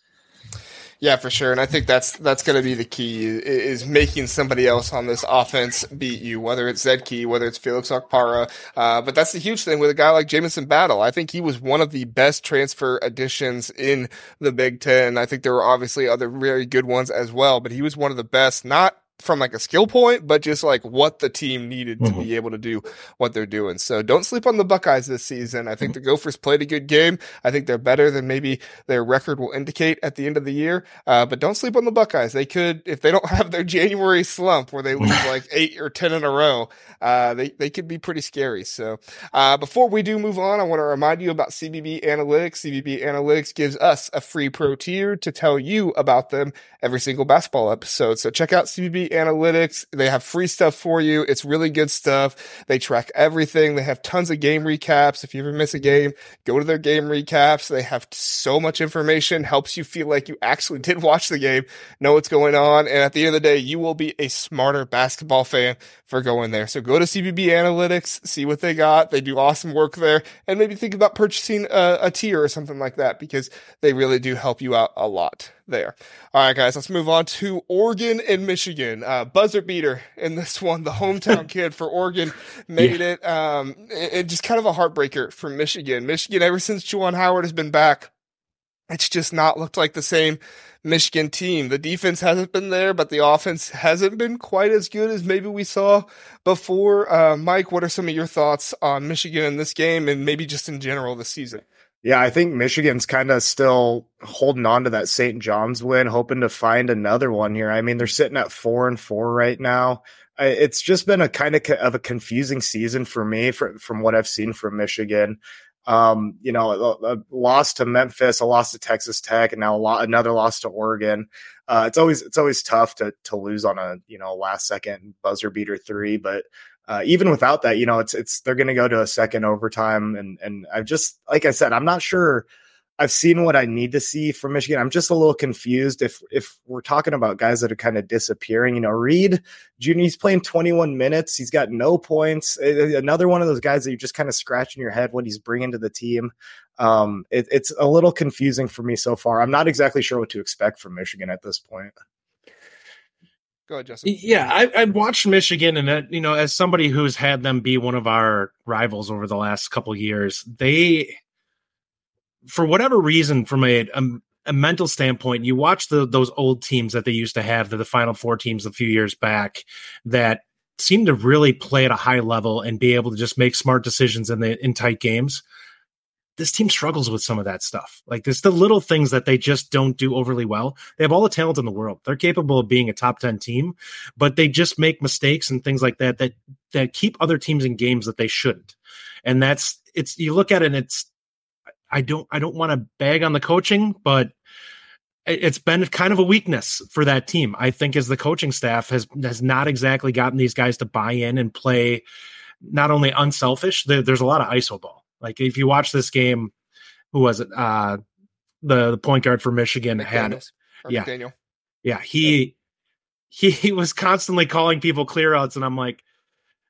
Yeah, for sure. And I think that's that's going to be the key is making somebody else on this offense beat you, whether it's Zed Key, whether it's Felix Okpara. Uh, but that's the huge thing with a guy like Jamison Battle. I think he was one of the best transfer additions in the Big Ten. I think there were obviously other very good ones as well, but he was one of the best, not from like a skill point, but just like what the team needed to Mhm. be able to do what they're doing. So don't sleep on the Buckeyes this season. I think the Gophers played a good game. I think they're better than maybe their record will indicate at the end of the year. Uh, but don't sleep on the Buckeyes. They could, if they don't have their January slump where they lose like eight or 10 in a row, uh, they, they could be pretty scary. So, uh, before we do move on, I want to remind you about CBB Analytics. CBB Analytics gives us a free pro tier to tell you about them every single basketball episode. So check out CBB Analytics. They have free stuff for you. It's really good stuff. They track everything. They have tons of game recaps. If you ever miss a game, go to their game recaps. They have so much information, helps you feel like you actually did watch the game, know what's going on. And at the end of the day, you will be a smarter basketball fan for going there. So go to CBB Analytics, see what they got. They do awesome work there and maybe think about purchasing a, a tier or something like that because they really do help you out a lot there. All right, guys, let's move on to Oregon and Michigan. Uh, buzzer beater in this one. The hometown kid for Oregon made yeah. it. Um, it, just kind of a heartbreaker for Michigan. Michigan, ever since Juwan Howard has been back, it's just not looked like the same Michigan team. The defense hasn't been there, but the offense hasn't been quite as good as maybe we saw before. Uh, Mike, what are some of your thoughts on Michigan in this game and maybe just in general this season? Yeah, I think Michigan's kind of still holding on to that St. John's win, hoping to find another one here. I mean, they're sitting at four and four right now. It's just been a kind of of a confusing season for me for, from what I've seen from Michigan. Um, you know, a, a, loss to Memphis, a loss to Texas Tech, and now a lot, another loss to Oregon. Uh, it's always it's always tough to to lose on a you know last second buzzer beater three, but uh, even without that, you know, it's it's they're going to go to a second overtime, and and I just like I said, I'm not sure I've seen what I need to see from Michigan. I'm just a little confused if if we're talking about guys that are kind of disappearing. You know, Reed Junior, he's playing 21 minutes. He's got no points. Another one of those guys that you're just kind of scratching your head what he's bringing to the team. Um, it, it's a little confusing for me so far. I'm not exactly sure what to expect from Michigan at this point. Go ahead, Justin. Yeah, I, I watched Michigan, and that, you know, as somebody who's had them be one of our rivals over the last couple years, they for whatever reason, from a, a, a mental standpoint, you watch the, those old teams that they used to have, the, the Final Four teams a few years back, that seem to really play at a high level and be able to just make smart decisions in the in tight games. This team struggles with some of that stuff. Like there's the little things that they just don't do overly well. They have all the talent in the world. They're capable of being a top 10 team, but they just make mistakes and things like that that that keep other teams in games that they shouldn't. And that's it's you look at it and it's I don't I don't want to bag on the coaching, but it's been kind of a weakness for that team. I think as the coaching staff has has not exactly gotten these guys to buy in and play not only unselfish. There, there's a lot of iso ball. Like if you watch this game, who was it? Uh, the the point guard for Michigan had yeah McDaniel. yeah he he he was constantly calling people clearouts, and I'm like,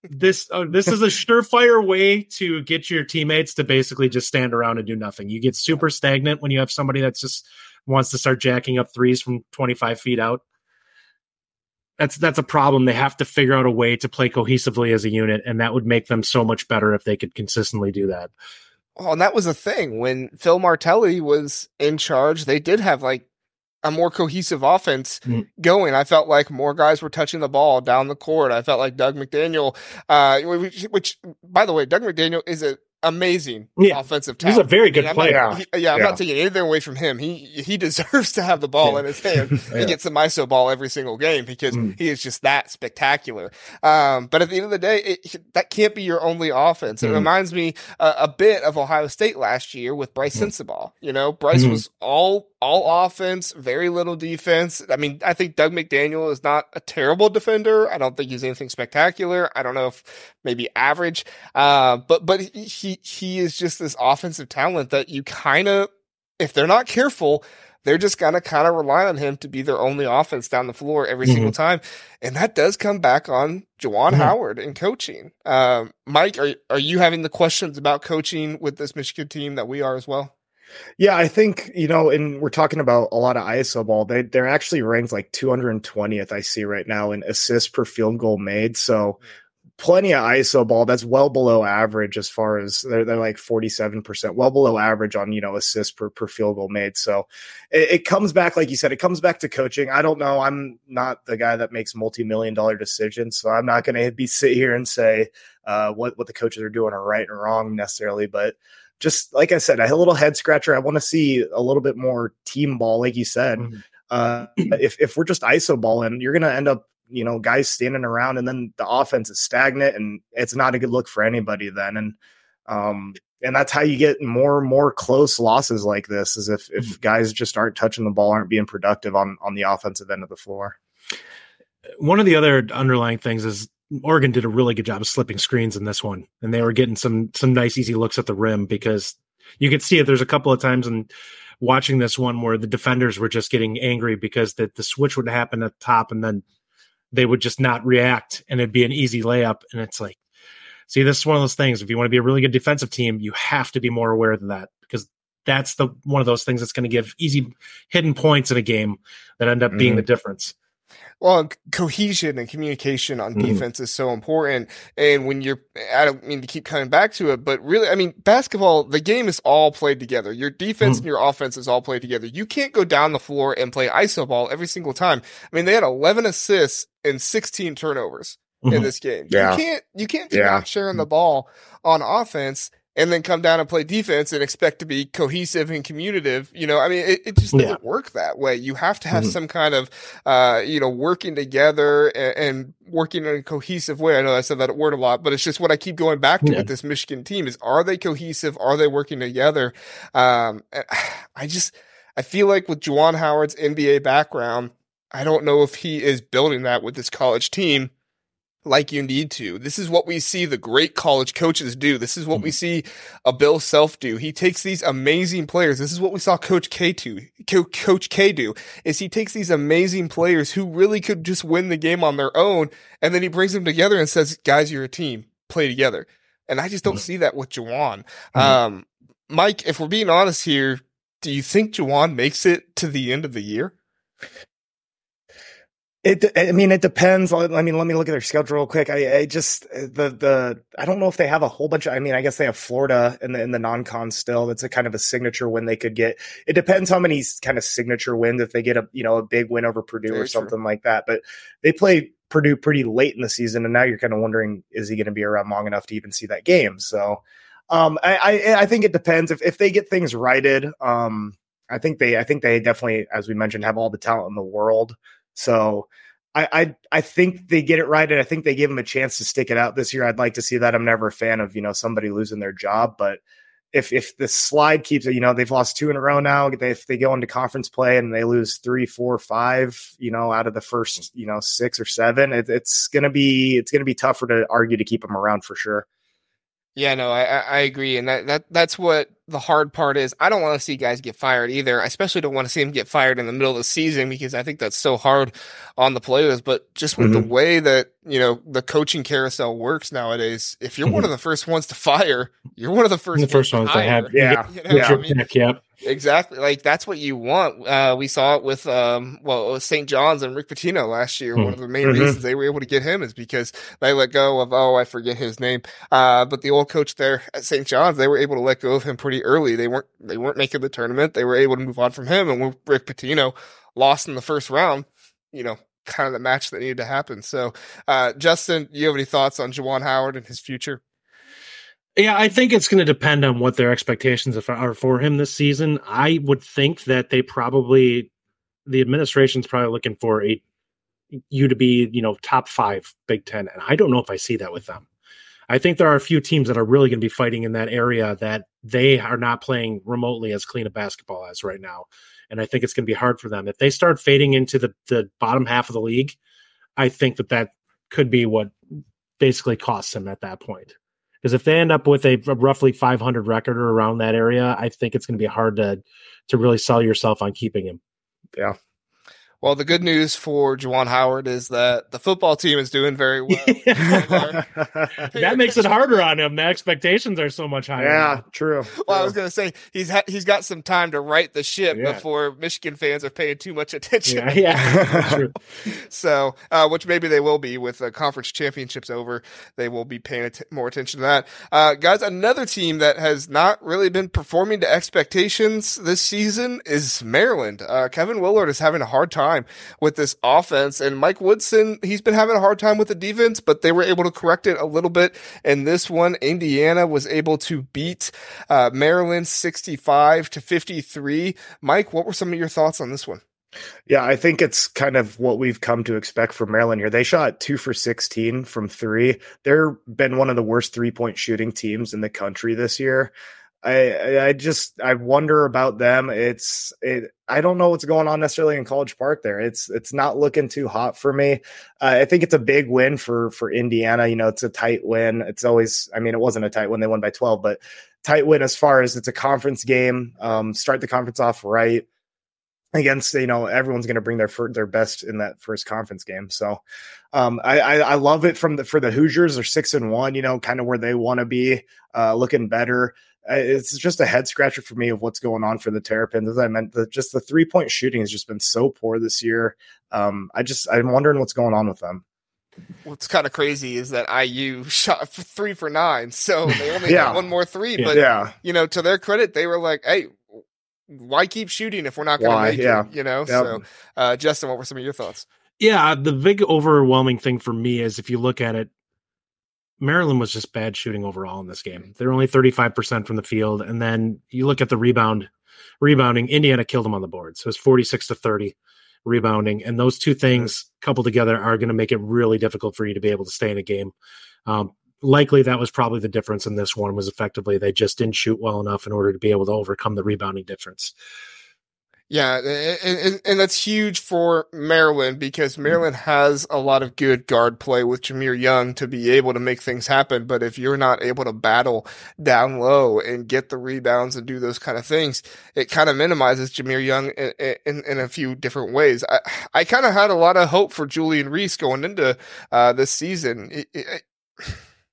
this uh, this is a surefire way to get your teammates to basically just stand around and do nothing. You get super stagnant when you have somebody that's just wants to start jacking up threes from 25 feet out. That's that's a problem. They have to figure out a way to play cohesively as a unit, and that would make them so much better if they could consistently do that. Oh, and that was a thing when Phil Martelli was in charge. They did have like a more cohesive offense mm-hmm. going. I felt like more guys were touching the ball down the court. I felt like Dug McDaniel, uh, which, which, by the way, Dug McDaniel is a amazing yeah. offensive talent. He's a very good I mean, player. Not, he, yeah, I'm yeah. not taking anything away from him. He he deserves to have the ball yeah. in his hand. He gets the ISO ball every single game because mm. he is just that spectacular. Um, but at the end of the day, it, that can't be your only offense. It mm. reminds me uh, a bit of Ohio State last year with Brice mm. Sensabaugh. You know, Brice mm-hmm. was all all offense, very little defense. I mean, I think Dug McDaniel is not a terrible defender. I don't think he's anything spectacular. I don't know if maybe average. Uh, but but he he is just this offensive talent that you kind of, if they're not careful, they're just gonna kind of rely on him to be their only offense down the floor every mm-hmm. single time, and that does come back on Juwan mm-hmm. Howard and coaching. Um, Mike, are are you having the questions about coaching with this Michigan team that we are as well? Yeah, I think you know, and we're talking about a lot of ISO ball. They they're actually ranked like 220th. I see right now in assists per field goal made. So plenty of ISO ball. That's well below average as far as they're, they're like 47%, well below average on, you know, assists per, per field goal made. So it, it, comes back, like you said, it comes back to coaching. I don't know. I'm not the guy that makes multi-million dollar decisions. So I'm not going to be sit here and say uh, what, what the coaches are doing are right and wrong necessarily, but just like I said, a little head scratcher. I want to see a little bit more team ball, like you said. Mm-hmm. Uh, if if we're just iso balling, you're going to end up, you know, guys standing around, and then the offense is stagnant, and it's not a good look for anybody then. And um, and that's how you get more and more close losses like this, is if if mm-hmm. guys just aren't touching the ball, aren't being productive on on the offensive end of the floor one of the other underlying things is Oregon did a really good job of slipping screens in this one, and they were getting some some nice easy looks at the rim because you could see it. There's a couple of times in watching this one where the defenders were just getting angry because the, the switch would happen at the top and then they would just not react and it'd be an easy layup. And it's like, see, this is one of those things. If you want to be a really good defensive team, you have to be more aware of that because that's the one of those things that's going to give easy hidden points in a game that end up being mm-hmm. the difference. Well, cohesion and communication on mm-hmm. defense is so important. And when you're, I don't mean to keep coming back to it, but really, I mean, basketball, the game is all played together. Your defense mm-hmm. and your offense is all played together. You can't go down the floor and play iso ball every single time. I mean, they had 11 assists and 16 turnovers mm-hmm. in this game. Yeah. You can't, you can't be yeah. not sharing the ball on offense and then come down and play defense and expect to be cohesive and commutative. You know, I mean, it, it just doesn't yeah. work that way. You have to have mm-hmm. some kind of, uh, you know, working together and, and, working in a cohesive way. I know I said that word a lot, but it's just what I keep going back to yeah. with this Michigan team is are they cohesive? Are they working together? Um, I just, I feel like with Juwan Howard's NBA background, I don't know if he is building that with this college team like you need to. This is what we see the great college coaches do. This is what mm-hmm. we see a Bill Self do. He takes these amazing players. This is what we saw Coach K do. Coach K do is he takes these amazing players who really could just win the game on their own, and then he brings them together and says, "Guys, you're a team. Play together." And I just don't mm-hmm. see that with Juwan. Mm-hmm. Um, Mike, if we're being honest here, do you think Juwan makes it to the end of the year? It, I mean, it depends. I mean, let me look at their schedule real quick. I, I just the the I don't know if they have a whole bunch of. I mean, I guess they have Florida in the in the non-con still. That's a kind of a signature win they could get. It depends how many kind of signature wins if they get a you know a big win over Purdue Very or something true. like that. But they play Purdue pretty late in the season, and now you're kind of wondering is he going to be around long enough to even see that game? So, um, I I, I think it depends if if they get things righted. Um, I think they I think they definitely, as we mentioned, have all the talent in the world. So I, I I think they get it right, and I think they give them a chance to stick it out this year. I'd like to see that. I'm never a fan of you know somebody losing their job, but if if the slide keeps you know they've lost two in a row now. If they go into conference play and they lose three, four, five, you know, out of the first you know six or seven, it, it's gonna be it's gonna be tougher to argue to keep them around for sure. Yeah, no, I I agree, and that that that's what the hard part is I don't want to see guys get fired either. I especially don't want to see them get fired in the middle of the season because I think that's so hard on the players. But just with mm-hmm. the way that, you know, the coaching carousel works nowadays, if you're mm-hmm. one of the first ones to fire, you're one of the first, the first ones to have. Yeah. You know, yeah. I mean, yeah. Exactly. Like that's what you want. Uh, we saw it with, um, well, St. John's and Rick Pitino last year. Mm-hmm. One of the main mm-hmm. reasons they were able to get him is because they let go of, oh, I forget his name. Uh, but the old coach there at St. John's, they were able to let go of him pretty early. They weren't, they weren't making the tournament. They were able to move on from him. And when Rick Pitino lost in the first round, you know, kind of the match that needed to happen. So, uh, Justin, you have any thoughts on Juwan Howard and his future? Yeah, I think it's going to depend on what their expectations are for him this season. I would think that they probably, the administration's probably looking for a you to be, you know, top five Big Ten, and I don't know if I see that with them. I think there are a few teams that are really going to be fighting in that area that they are not playing remotely as clean a basketball as right now, and I think it's going to be hard for them if they start fading into the the bottom half of the league. I think that that could be what basically costs them at that point. Because if they end up with a, roughly 500 record or around that area, I think it's going to be hard to to really sell yourself on keeping him. Yeah. Well, the good news for Juwan Howard is that the football team is doing very well. that makes it harder on him. The expectations are so much higher. Yeah, now. true. Well, I was going to say he's ha- he's got some time to right the ship yeah. before Michigan fans are paying too much attention. Yeah, yeah. so, uh, which maybe they will be with the conference championships over. They will be paying att- more attention to that. Uh, guys, another team that has not really been performing to expectations this season is Maryland. Uh, Kevin Willard is having a hard time time with this offense. And Mike Woodson, he's been having a hard time with the defense, but they were able to correct it a little bit. And this one, Indiana was able to beat uh, Maryland 65 to 53. Mike, what were some of your thoughts on this one? Yeah, I think it's kind of what we've come to expect from Maryland here. They shot two for 16 from three. They're been one of the worst three point shooting teams in the country this year. I I just I wonder about them. It's it. I don't know what's going on necessarily in College Park. There, it's it's not looking too hot for me. Uh, I think it's a big win for for Indiana. You know, it's a tight win. It's always. I mean, it wasn't a tight win. They won by twelve, but tight win as far as it's a conference game. Um, start the conference off right against you know everyone's going to bring their their best in that first conference game. So um, I, I, I love it from the for the Hoosiers. They're six and one, you know, kind of where they want to be, uh, looking better. It's just a head scratcher for me of what's going on for the Terrapins. As I meant, the, just the three point shooting has just been so poor this year. Um, I just I'm wondering what's going on with them what's kind of crazy is that IU shot three for nine, so they only yeah. got one more three. But yeah. you know, to their credit, they were like, "Hey, why keep shooting if we're not going to make yeah. it? You know. Yep. So, uh, Justin, what were some of your thoughts? Yeah, the big overwhelming thing for me is if you look at it, Maryland was just bad shooting overall in this game. They're only 35% from the field. And then you look at the rebound, rebounding, Indiana killed them on the board. So it's 46 to 30 rebounding. And those two things coupled together are going to make it really difficult for you to be able to stay in a game. Um, likely that was probably the difference in this one was effectively they just didn't shoot well enough in order to be able to overcome the rebounding difference. Yeah, and, and, that's huge for Maryland because Maryland has a lot of good guard play with Jahmir Young to be able to make things happen. But if you're not able to battle down low and get the rebounds and do those kind of things, it kind of minimizes Jahmir Young in, in, in a few different ways. I, I kind of had a lot of hope for Julian Reese going into uh, this season. It, it,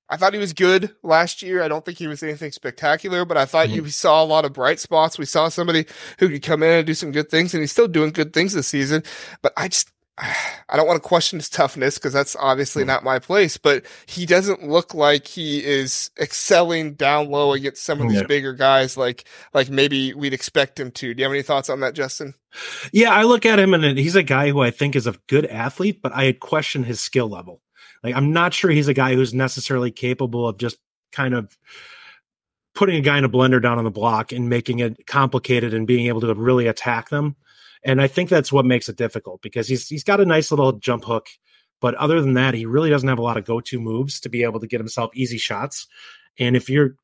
I thought he was good last year. I don't think he was anything spectacular, but I thought mm-hmm. you saw a lot of bright spots. We saw somebody who could come in and do some good things, and he's still doing good things this season. But I just, I don't want to question his toughness because that's obviously mm-hmm. not my place, but he doesn't look like he is excelling down low against some of these yeah. bigger guys like, like maybe we'd expect him to. Do you have any thoughts on that, Justin? Yeah, I look at him and he's a guy who I think is a good athlete, but I question his skill level. Like I'm not sure he's a guy who's necessarily capable of just kind of putting a guy in a blender down on the block and making it complicated and being able to really attack them. And I think that's what makes it difficult because he's he's got a nice little jump hook, but other than that, he really doesn't have a lot of go-to moves to be able to get himself easy shots. And if you're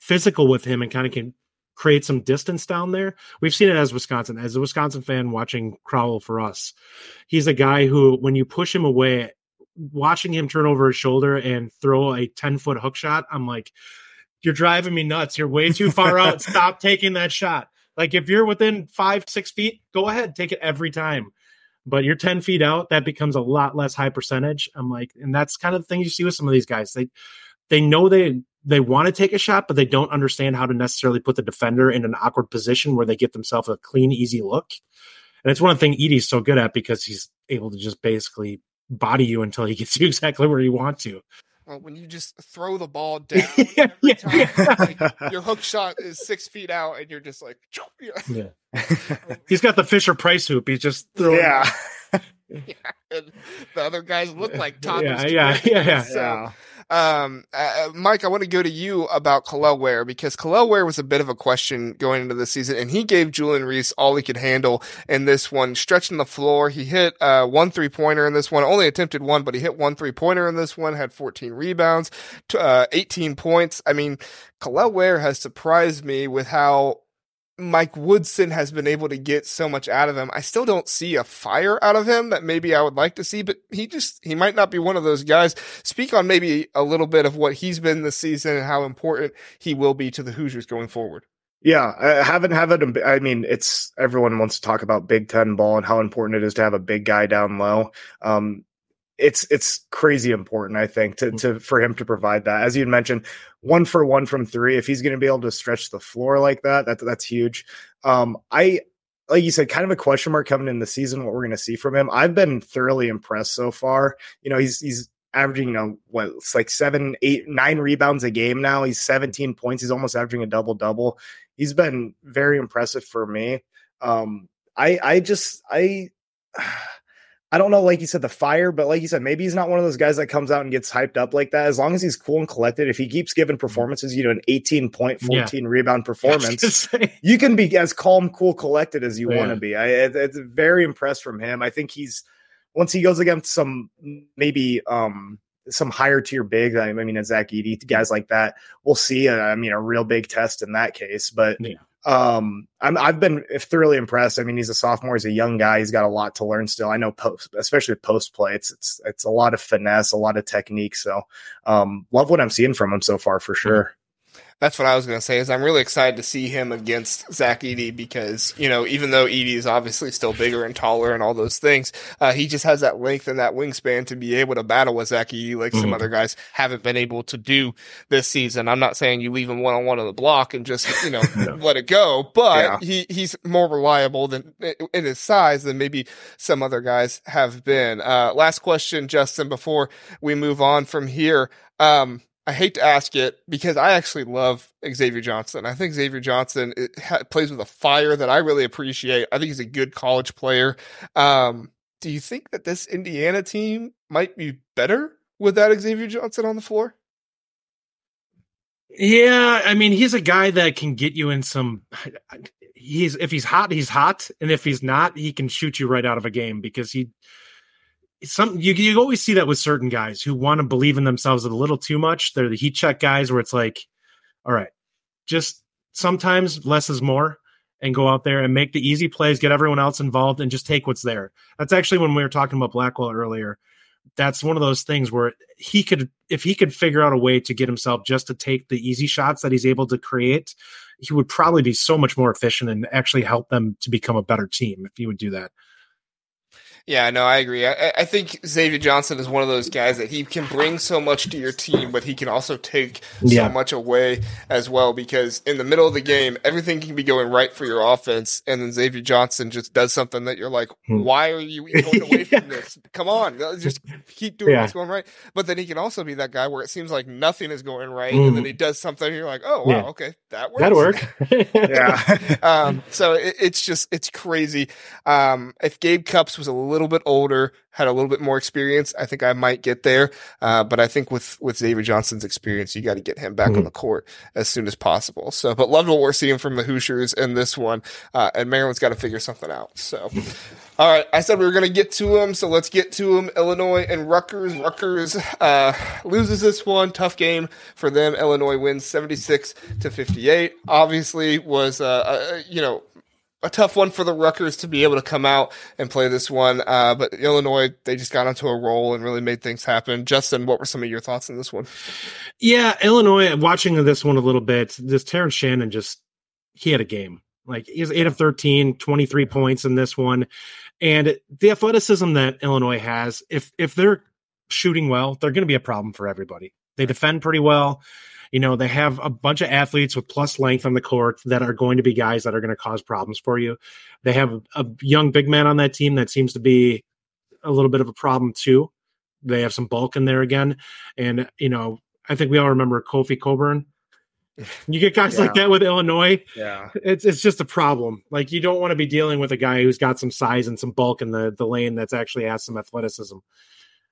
physical with him and kind of can create some distance down there. We've seen it as Wisconsin. As a Wisconsin fan watching Crowl for us, he's a guy who, when you push him away watching him turn over his shoulder and throw a 10 foot hook shot, I'm like, you're driving me nuts. You're way too far out. Stop taking that shot. Like if you're within five, six feet, go ahead, take it every time. But you're 10 feet out, that becomes a lot less high percentage. I'm like, and that's kind of the thing you see with some of these guys. They they know they they want to take a shot, but they don't understand how to necessarily put the defender in an awkward position where they get themselves a clean, easy look. And it's one thing the things Edey's so good at because he's able to just basically body you until he gets you exactly where you want to. Well, when you just throw the ball down yeah, every time, yeah. like, your hook shot is six feet out, and you're just like, yeah. Oh, He's got the Fisher Price hoop. He's just throwing. Yeah. yeah. And the other guys look like toddlers. Yeah, yeah, yeah, so, yeah. Um, uh, uh, Mike, I want to go to you about Kel'el Ware because Kel'el Ware was a bit of a question going into the season, and he gave Julian Reese all he could handle in this one, stretching the floor. He hit uh, one three pointer in this one, only attempted one, but he hit one three pointer in this one, had 14 rebounds, uh, 18 points. I mean, Kel'el Ware has surprised me with how Mike Woodson has been able to get so much out of him. I still don't see a fire out of him that maybe I would like to see, but he just, he might not be one of those guys. Speak on maybe a little bit of what he's been this season and how important he will be to the Hoosiers going forward. Yeah, I haven't have it. I mean, it's everyone wants to talk about Big Ten ball and how important it is to have a big guy down low. Um, it's it's crazy important, I think, to to for him to provide that. As you mentioned, one for one from three. If he's going to be able to stretch the floor like that, that that's huge. Um, I like you said, kind of a question mark coming in the season. What we're going to see from him. I've been thoroughly impressed so far. You know, he's he's averaging, you know, what it's like seven, eight, nine rebounds a game now. He's 17 points. He's almost averaging a double double. He's been very impressive for me. Um, I I just I I don't know, like you said, the fire, but like you said, maybe he's not one of those guys that comes out and gets hyped up like that. As long as he's cool and collected, if he keeps giving mm-hmm. performances, you know, an 18 point, 14 yeah. rebound performance, you can be as calm, cool, collected as you yeah. want to be. I, it, it's very impressed from him. I think he's, once he goes against some maybe, um, some higher tier big. I mean, a Zach Edey, guys like that. We'll see. I mean, a real big test in that case, but. Yeah. Um, I'm, I've been thoroughly impressed. I mean, he's a sophomore. He's a young guy. He's got a lot to learn still. I know post, especially post play, it's, it's, it's a lot of finesse, a lot of technique. So, um, love what I'm seeing from him so far for sure that's what I was going to say. Is I'm really excited to see him against Zach Edey because you know even though Edey is obviously still bigger and taller and all those things, uh, he just has that length and that wingspan to be able to battle with Zach Edey like mm-hmm. some other guys haven't been able to do this season. I'm not saying you leave him one on one on the block and just you know no. let it go, but yeah. he he's more reliable than in his size than maybe some other guys have been. Uh, last question, Justin, before we move on from here. Um, I hate to ask it because I actually love Xavier Johnson. I think Xavier Johnson ha- plays with a fire that I really appreciate. I think he's a good college player. Um, do you think that this Indiana team might be better without Xavier Johnson on the floor? Yeah, I mean, he's a guy that can get you in some. He's if he's hot, he's hot, and if he's not, he can shoot you right out of a game because he some you you always see that with certain guys who want to believe in themselves a little too much. They're the heat check guys where it's like, all right, just sometimes less is more and go out there and make the easy plays, get everyone else involved, and just take what's there. That's actually when we were talking about Blackwell earlier. That's one of those things where he could, if he could figure out a way to get himself just to take the easy shots that he's able to create, he would probably be so much more efficient and actually help them to become a better team if he would do that. Yeah, no, I agree. I, I, think Xavier Johnson is one of those guys that he can bring so much to your team, but he can also take yeah. so much away as well. Because in the middle of the game, everything can be going right for your offense, and then Xavier Johnson just does something that you're like, hmm. "Why are you going away yeah. from this? Come on, just keep doing yeah. what's going right." But then he can also be that guy where it seems like nothing is going right, mm. and then hmm. he does something, and you're like, "Oh, wow, okay, that works." That work. yeah. um, so it, it's just it's crazy. Um, if Gabe Cupps was a little little bit older, had a little bit more experience, I think I might get there. Uh, but I think with with David Johnson's experience, you got to get him back mm-hmm. on the court as soon as possible. So, but love what we're seeing from the Hoosiers in this one, uh, and Maryland's got to figure something out. So. All right, I said we were going to get to them, so let's get to them. Illinois and Rutgers. Rutgers uh, loses this one, tough game for them. Illinois wins seventy six to fifty eight. Obviously, was uh, uh, you know a tough one for the Rutgers to be able to come out and play this one. Uh, but Illinois, they just got onto a roll and really made things happen. Justin, what were some of your thoughts on this one? Yeah, Illinois, watching this one a little bit, this Terrence Shannon just, he had a game. Like he was 8 of 13, 23 points in this one. And the athleticism that Illinois has, if if they're shooting well, they're going to be a problem for everybody. They defend pretty well you know, they have a bunch of athletes with plus length on the court that are going to be guys that are going to cause problems for you. They have a young big man on that team that seems to be a little bit of a problem too. They have some bulk in there again. And, you know, I think we all remember Kofi Cockburn. You get guys yeah. like that with Illinois. Yeah. It's it's just a problem. Like you don't want to be dealing with a guy who's got some size and some bulk in the, the lane that's actually has some athleticism.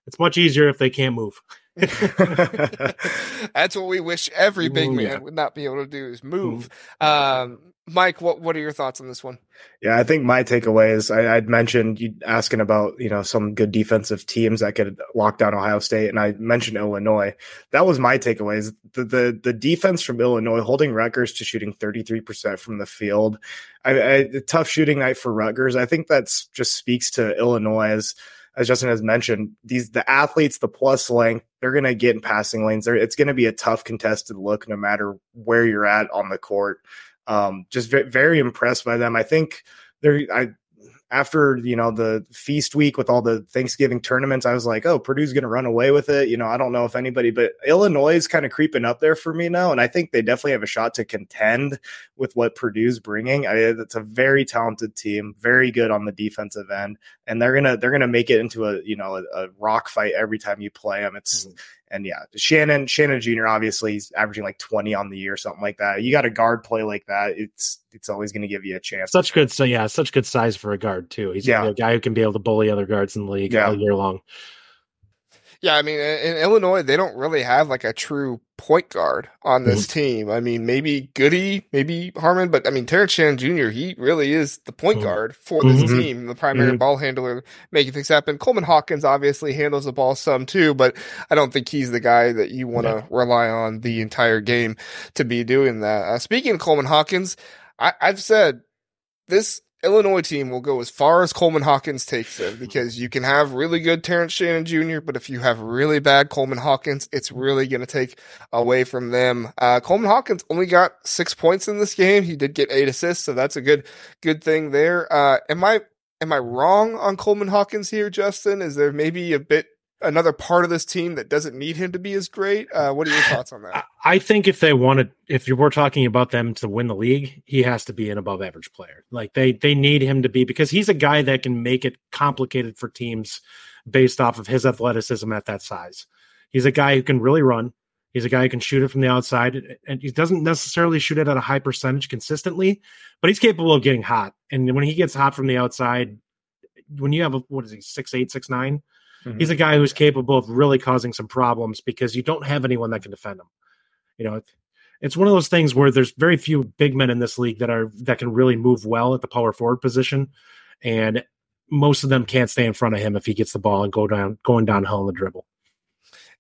It's much easier if they can't move. That's what we wish every big man yeah. would not be able to do is move. Um, Mike, what what are your thoughts on this one? Yeah, I think my takeaway is I, would mentioned you asking about you know some good defensive teams that could lock down Ohio State, and I mentioned Illinois. That was my takeaway. Is the the, the defense from Illinois holding Rutgers to shooting thirty three percent from the field. I, I, tough shooting night for Rutgers. I think that's just speaks to Illinois as Justin has mentioned, these the athletes, the plus length, they're going to get in passing lanes. They're, it's going to be a tough contested look, no matter where you're at on the court. Um, just very, very impressed by them. I think they're. I after you know the feast week with all the Thanksgiving tournaments, I was like, oh, Purdue's going to run away with it. You know, I don't know if anybody, but Illinois is kind of creeping up there for me now, and I think they definitely have a shot to contend with what Purdue's bringing. I, it's a very talented team, very good on the defensive end, and they're gonna they're gonna make it into a you know a, a rock fight every time you play them. It's mm-hmm and yeah, Shannon Shannon Jr. obviously he's averaging like twenty on the year, something like that. You got a guard play like that, it's it's always going to give you a chance. Such good, so yeah, such good size for a guard too. He's yeah. a guy who can be able to bully other guards in the league yeah. all year long. Yeah, I mean, in Illinois, they don't really have like a true point guard on this mm-hmm. team. I mean, maybe Goody, maybe Harmon, but I mean, Terrence Shannon Jr., he really is the point mm-hmm. guard for this mm-hmm. team, the primary mm-hmm. ball handler, making things happen. Coleman Hawkins obviously handles the ball some too, but I don't think he's the guy that you want to yeah. rely on the entire game to be doing that. Uh, speaking of Coleman Hawkins, I, I've said this Illinois team will go as far as Coleman Hawkins takes them because you can have really good Terrence Shannon Jr., but if you have really bad Coleman Hawkins, it's really going to take away from them. Uh, Coleman Hawkins only got six points in this game. He did get eight assists, so that's a good good thing there. Uh, am I am I wrong on Coleman Hawkins here, Justin? Is there maybe a bit another part of this team that doesn't need him to be as great. Uh, what are your thoughts on that? I think if they wanted, if you were talking about them to win the league, he has to be an above average player. Like they they need him to be because he's a guy that can make it complicated for teams based off of his athleticism at that size. He's a guy who can really run. He's a guy who can shoot it from the outside, and he doesn't necessarily shoot it at a high percentage consistently, but he's capable of getting hot. And when he gets hot from the outside, when you have a what is he six eight six nine Mm-hmm. He's a guy who's capable of really causing some problems because you don't have anyone that can defend him. You know, it's one of those things where there's very few big men in this league that are that can really move well at the power forward position, and most of them can't stay in front of him if he gets the ball and go down going downhill in the dribble.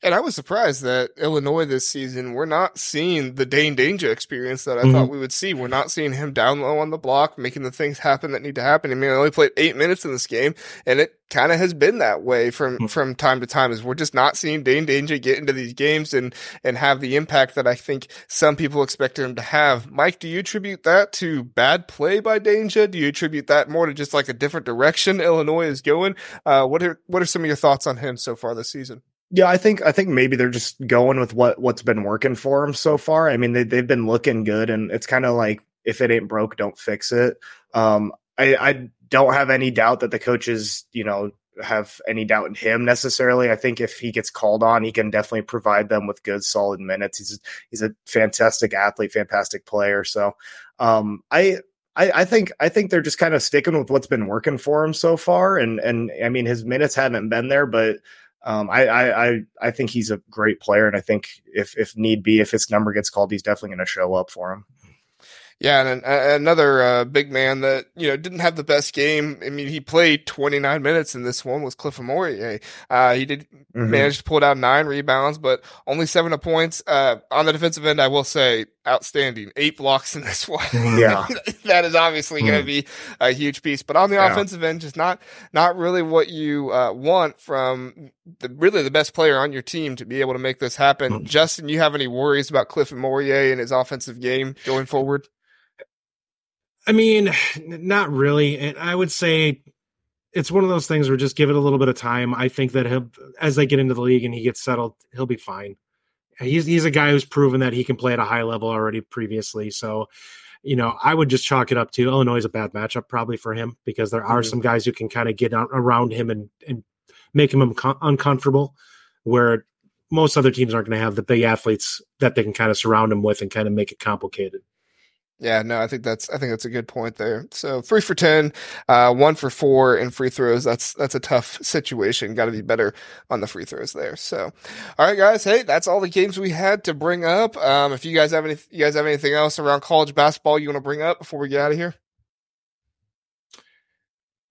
And I was surprised that Illinois this season, we're not seeing the Dain Dainja experience that I mm-hmm. thought we would see. We're not seeing him down low on the block, making the things happen that need to happen. I mean, I only played eight minutes in this game, and it kind of has been that way from mm-hmm. from time to time. Is we're just not seeing Dain Dainja get into these games and and have the impact that I think some people expect him to have. Mike, do you attribute that to bad play by Dainja? Do you attribute that more to just like a different direction Illinois is going? Uh, what are what are some of your thoughts on him so far this season? Yeah, I think I think maybe they're just going with what what's been working for them so far. I mean, they they've been looking good, and it's kind of like if it ain't broke, don't fix it. Um, I, I don't have any doubt that the coaches, you know, have any doubt in him necessarily. I think if he gets called on, he can definitely provide them with good, solid minutes. He's he's a fantastic athlete, fantastic player. So, um, I I, I, think I think they're just kind of sticking with what's been working for him so far, and and I mean his minutes haven't been there, but um, I, I, I think he's a great player, and I think if if need be, if his number gets called, he's definitely going to show up for him. Yeah, and another uh, big man that you know didn't have the best game. I mean, he played 29 minutes in this one was Cliff Omoruyi. Uh, he did mm-hmm. manage to pull down nine rebounds, but only seven points. Uh, on the defensive end, I will say outstanding. Eight blocks in this one. Yeah, that is obviously mm. going to be a huge piece. But on the yeah. offensive end, just not not really what you uh, want from the really the best player on your team to be able to make this happen. Mm. Justin, you have any worries about Cliff Omoruyi and his offensive game going forward? I mean, not really. And I would say it's one of those things where just give it a little bit of time. I think that he'll, as they get into the league and he gets settled, he'll be fine. He's he's a guy who's proven that he can play at a high level already previously. So, you know, I would just chalk it up to Illinois is a bad matchup probably for him because there are mm-hmm. some guys who can kind of get around him and and make him uncomfortable, where most other teams aren't going to have the big athletes that they can kind of surround him with and kind of make it complicated. Yeah, no, I think that's I think that's a good point there. So three for ten, uh, one for four in free throws. That's that's a tough situation. Got to be better on the free throws there. So, all right, guys. Hey, that's all the games we had to bring up. Um, if you guys have any, you guys have anything else around college basketball you want to bring up before we get out of here?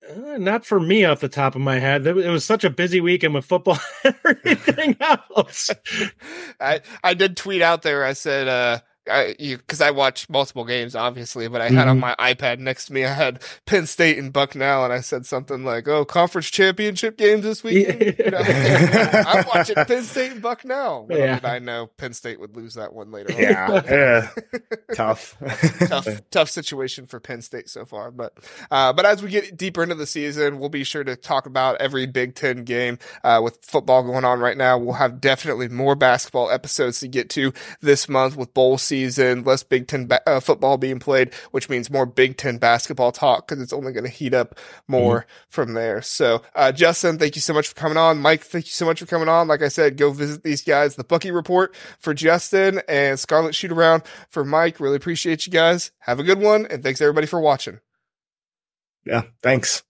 Uh, not for me off the top of my head. It was such a busy weekend with football and everything else. I I did tweet out there. I said, uh, because I watched multiple games, obviously, but I had mm-hmm. on my iPad next to me. I had Penn State and Bucknell, and I said something like, "Oh, conference championship games this week." Yeah. You know, I'm watching Penn State and Bucknell. Yeah. I know Penn State would lose that one later. Yeah, yeah. tough, tough, tough situation for Penn State so far. But uh, but as we get deeper into the season, we'll be sure to talk about every Big Ten game uh, with football going on right now. We'll have definitely more basketball episodes to get to this month with bowl season season, less Big Ten ba- uh, football being played, which means more Big Ten basketball talk because it's only going to heat up more mm-hmm. from there. So, uh, Justin, thank you so much for coming on. Mike, thank you so much for coming on. Like I said, go visit these guys. The Bucky Report for Justin and Scarlet Shoot Around for Mike. Really appreciate you guys. Have a good one, and thanks everybody for watching. Yeah, thanks.